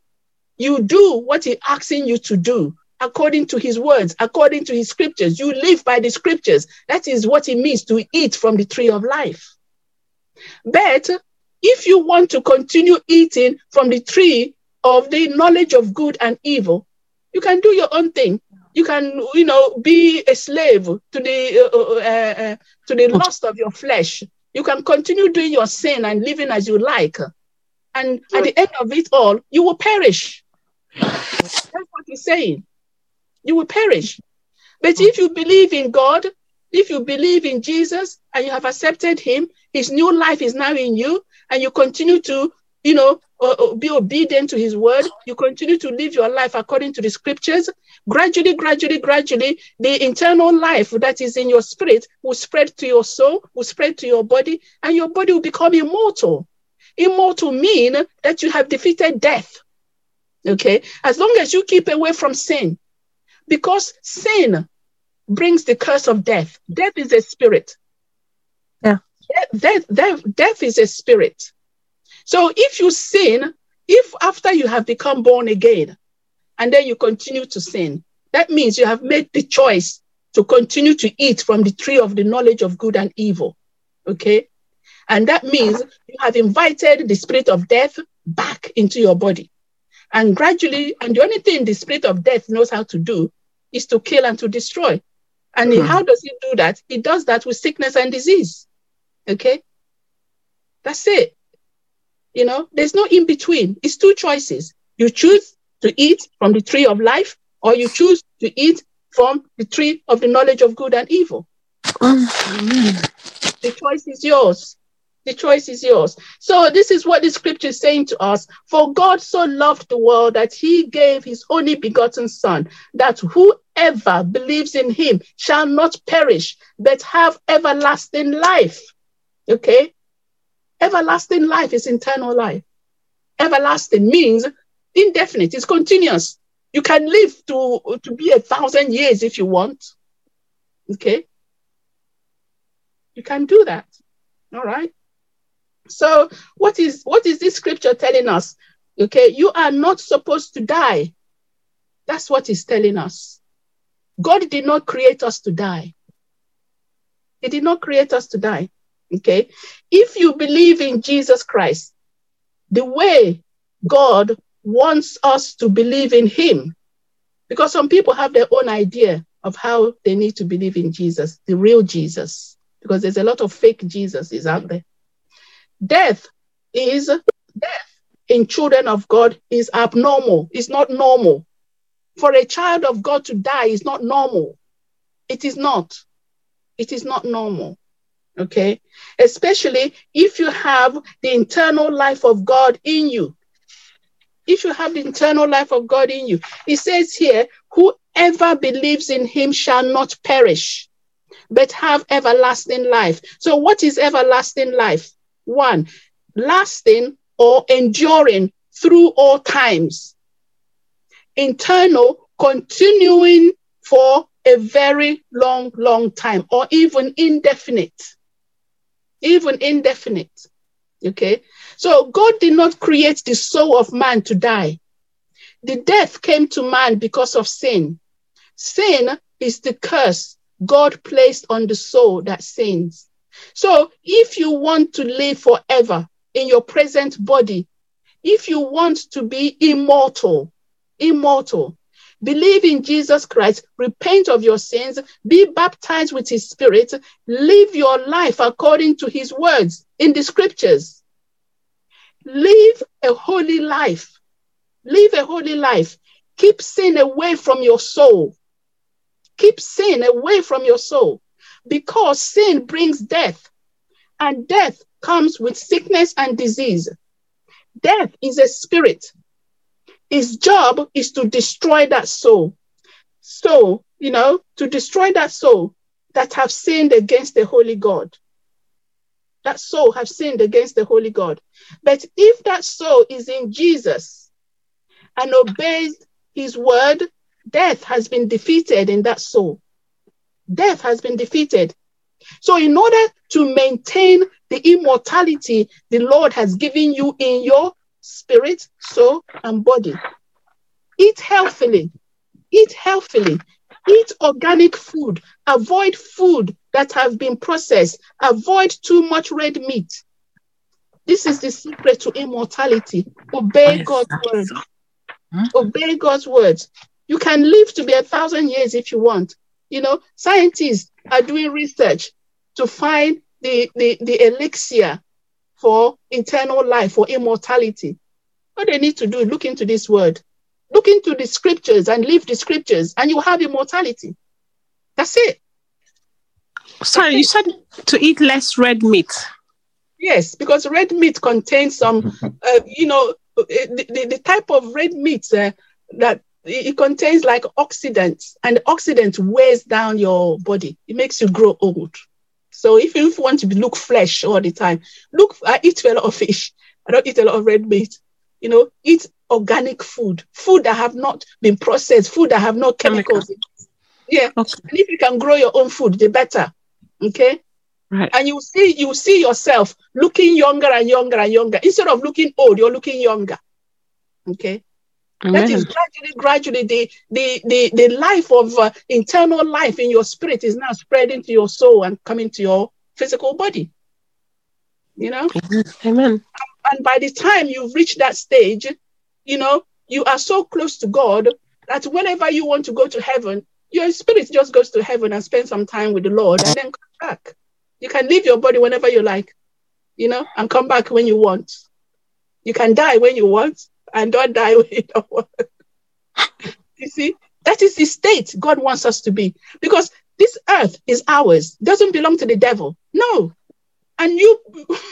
you do what He's asking you to do according to His words, according to His scriptures. You live by the scriptures. That is what it means to eat from the tree of life. But if you want to continue eating from the tree of the knowledge of good and evil, you can do your own thing. You can, you know, be a slave to the uh, uh, uh, uh to the lust of your flesh. You can continue doing your sin and living as you like, and at the end of it all, you will perish. That's what he's saying. You will perish. But if you believe in God, if you believe in Jesus and you have accepted Him, His new life is now in you, and you continue to, you know, uh, uh, be obedient to His word, you continue to live your life according to the scriptures, gradually, gradually, gradually, the internal life that is in your spirit will spread to your soul, will spread to your body, and your body will become immortal. Immortal mean that you have defeated death. Okay, as long as you keep away from sin, because sin brings the curse of death. Death is a spirit. Death, death, death is a spirit. So if you sin, if after you have become born again and then you continue to sin, that means you have made the choice to continue to eat from the tree of the knowledge of good and evil. Okay. And that means you have invited the spirit of death back into your body. And gradually, and the only thing the spirit of death knows how to do is to kill and to destroy. And mm-hmm. how does he do that? He does that with sickness and disease. Okay? That's it. You know, there's no in between. It's two choices. You choose to eat from the tree of life, or you choose to eat from the tree of the knowledge of good and evil. Mm-hmm. The choice is yours. The choice is yours. So, this is what the scripture is saying to us For God so loved the world that he gave his only begotten Son, that whoever believes in him shall not perish, but have everlasting life. Okay? Everlasting life is eternal life. Everlasting means indefinite, it's continuous. You can live to, to be a thousand years if you want. Okay? You can do that. All right? So what is what is this scripture telling us? Okay, you are not supposed to die. That's what he's telling us. God did not create us to die. He did not create us to die. Okay. If you believe in Jesus Christ, the way God wants us to believe in him, because some people have their own idea of how they need to believe in Jesus, the real Jesus, because there's a lot of fake Jesus is out there. Death is death in children of God is abnormal. It's not normal. For a child of God to die is not normal. It is not. It is not normal. Okay. Especially if you have the internal life of God in you. If you have the internal life of God in you, it says here, whoever believes in him shall not perish, but have everlasting life. So, what is everlasting life? One, lasting or enduring through all times. Internal, continuing for a very long, long time, or even indefinite. Even indefinite. Okay? So God did not create the soul of man to die. The death came to man because of sin. Sin is the curse God placed on the soul that sins. So if you want to live forever in your present body, if you want to be immortal, immortal, believe in Jesus Christ, repent of your sins, be baptized with his spirit, live your life according to his words in the scriptures. Live a holy life. Live a holy life. Keep sin away from your soul. Keep sin away from your soul because sin brings death. And death comes with sickness and disease. Death is a spirit. His job is to destroy that soul. So, you know, to destroy that soul that have sinned against the holy God. That soul have sinned against the holy God. But if that soul is in Jesus and obeys his word, death has been defeated in that soul. Death has been defeated. So, in order to maintain the immortality the Lord has given you in your spirit, soul, and body, eat healthily. Eat healthily. Eat organic food. Avoid food that have been processed. Avoid too much red meat. This is the secret to immortality. Obey God's word. Huh? Obey God's words. You can live to be a thousand years if you want. You know, scientists are doing research to find the, the, the elixir for eternal life, for immortality. What they need to do, is look into this word. Look into the scriptures and live the scriptures, and you have immortality. That's it. Sorry, you said to eat less red meat. Yes, because red meat contains some, uh, you know, the, the, the, type of red meat uh, that it contains like oxidants, and oxidants wears down your body. It makes you grow old. So if you, want to look fresh all the time, look. I eat a lot of fish. I don't eat a lot of red meat. You know, eat organic food, food that have not been processed, food that have no chemicals. Yeah. Okay. And if you can grow your own food, the better. Okay. Right. And you see, you see yourself looking younger and younger and younger. Instead of looking old, you're looking younger. Okay. Amen. That is gradually, gradually the the the, the life of uh, internal life in your spirit is now spreading to your soul and coming to your physical body. You know. Amen. And by the time you've reached that stage, you know, you are so close to God that whenever you want to go to heaven, your spirit just goes to heaven and spends some time with the Lord and then come back. You can leave your body whenever you like, you know, and come back when you want. You can die when you want and don't die don't want. you see, that is the state God wants us to be because this earth is ours, doesn't belong to the devil. No. And you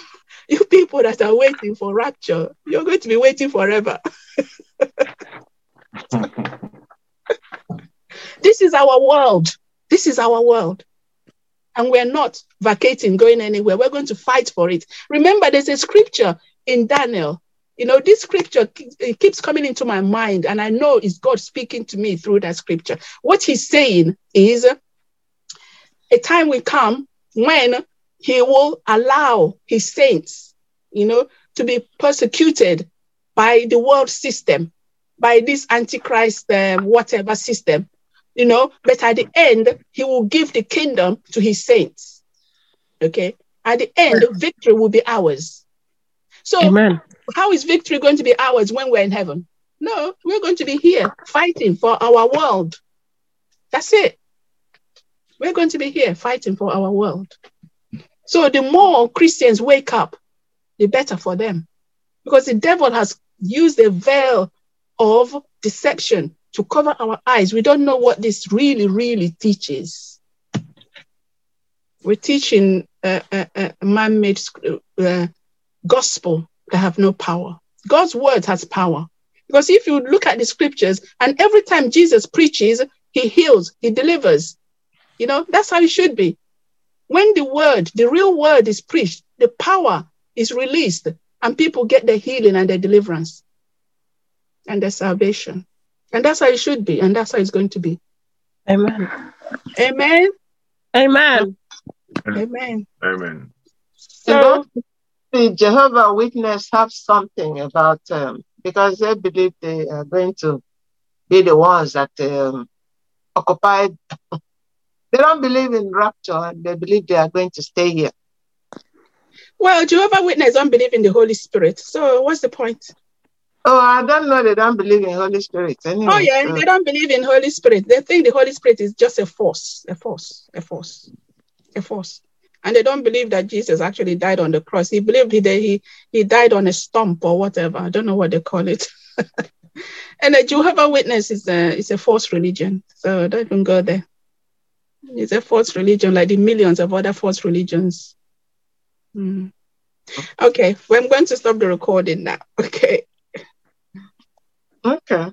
you people that are waiting for rapture, you're going to be waiting forever. this is our world. This is our world. And we're not vacating, going anywhere. We're going to fight for it. Remember, there's a scripture in Daniel. You know, this scripture it keeps coming into my mind, and I know it's God speaking to me through that scripture. What he's saying is a time will come when he will allow his saints, you know, to be persecuted by the world system, by this antichrist, uh, whatever system, you know, but at the end, he will give the kingdom to his saints. Okay. At the end, victory will be ours. So, Amen. How is victory going to be ours when we're in heaven? No, we're going to be here fighting for our world. That's it. We're going to be here fighting for our world. So the more Christians wake up, the better for them. Because the devil has used a veil of deception to cover our eyes. We don't know what this really, really teaches. We're teaching a man made uh, gospel that have no power. God's word has power. Because if you look at the scriptures, and every time Jesus preaches, he heals, he delivers. You know, that's how it should be. When the word, the real word is preached, the power is released, and people get their healing and their deliverance and their salvation. And that's how it should be, and that's how it's going to be. Amen. Amen. Amen. Amen. Amen. So the Jehovah Witness have something about um, because they believe they are going to be the ones that um, occupied they don't believe in rapture and they believe they are going to stay here. Well, Jehovah Witness don't believe in the Holy Spirit. So what's the point? Oh, I don't know. They don't believe in Holy Spirit. Anyway, oh, yeah. So. They don't believe in Holy Spirit. They think the Holy Spirit is just a force, a force, a force, a force. And they don't believe that Jesus actually died on the cross. He believed he, he, he died on a stump or whatever. I don't know what they call it. and a Jehovah Witness is a, is a false religion. So don't even go there. It's a false religion, like the millions of other false religions. Mm. Okay, well, I'm going to stop the recording now. Okay. Okay.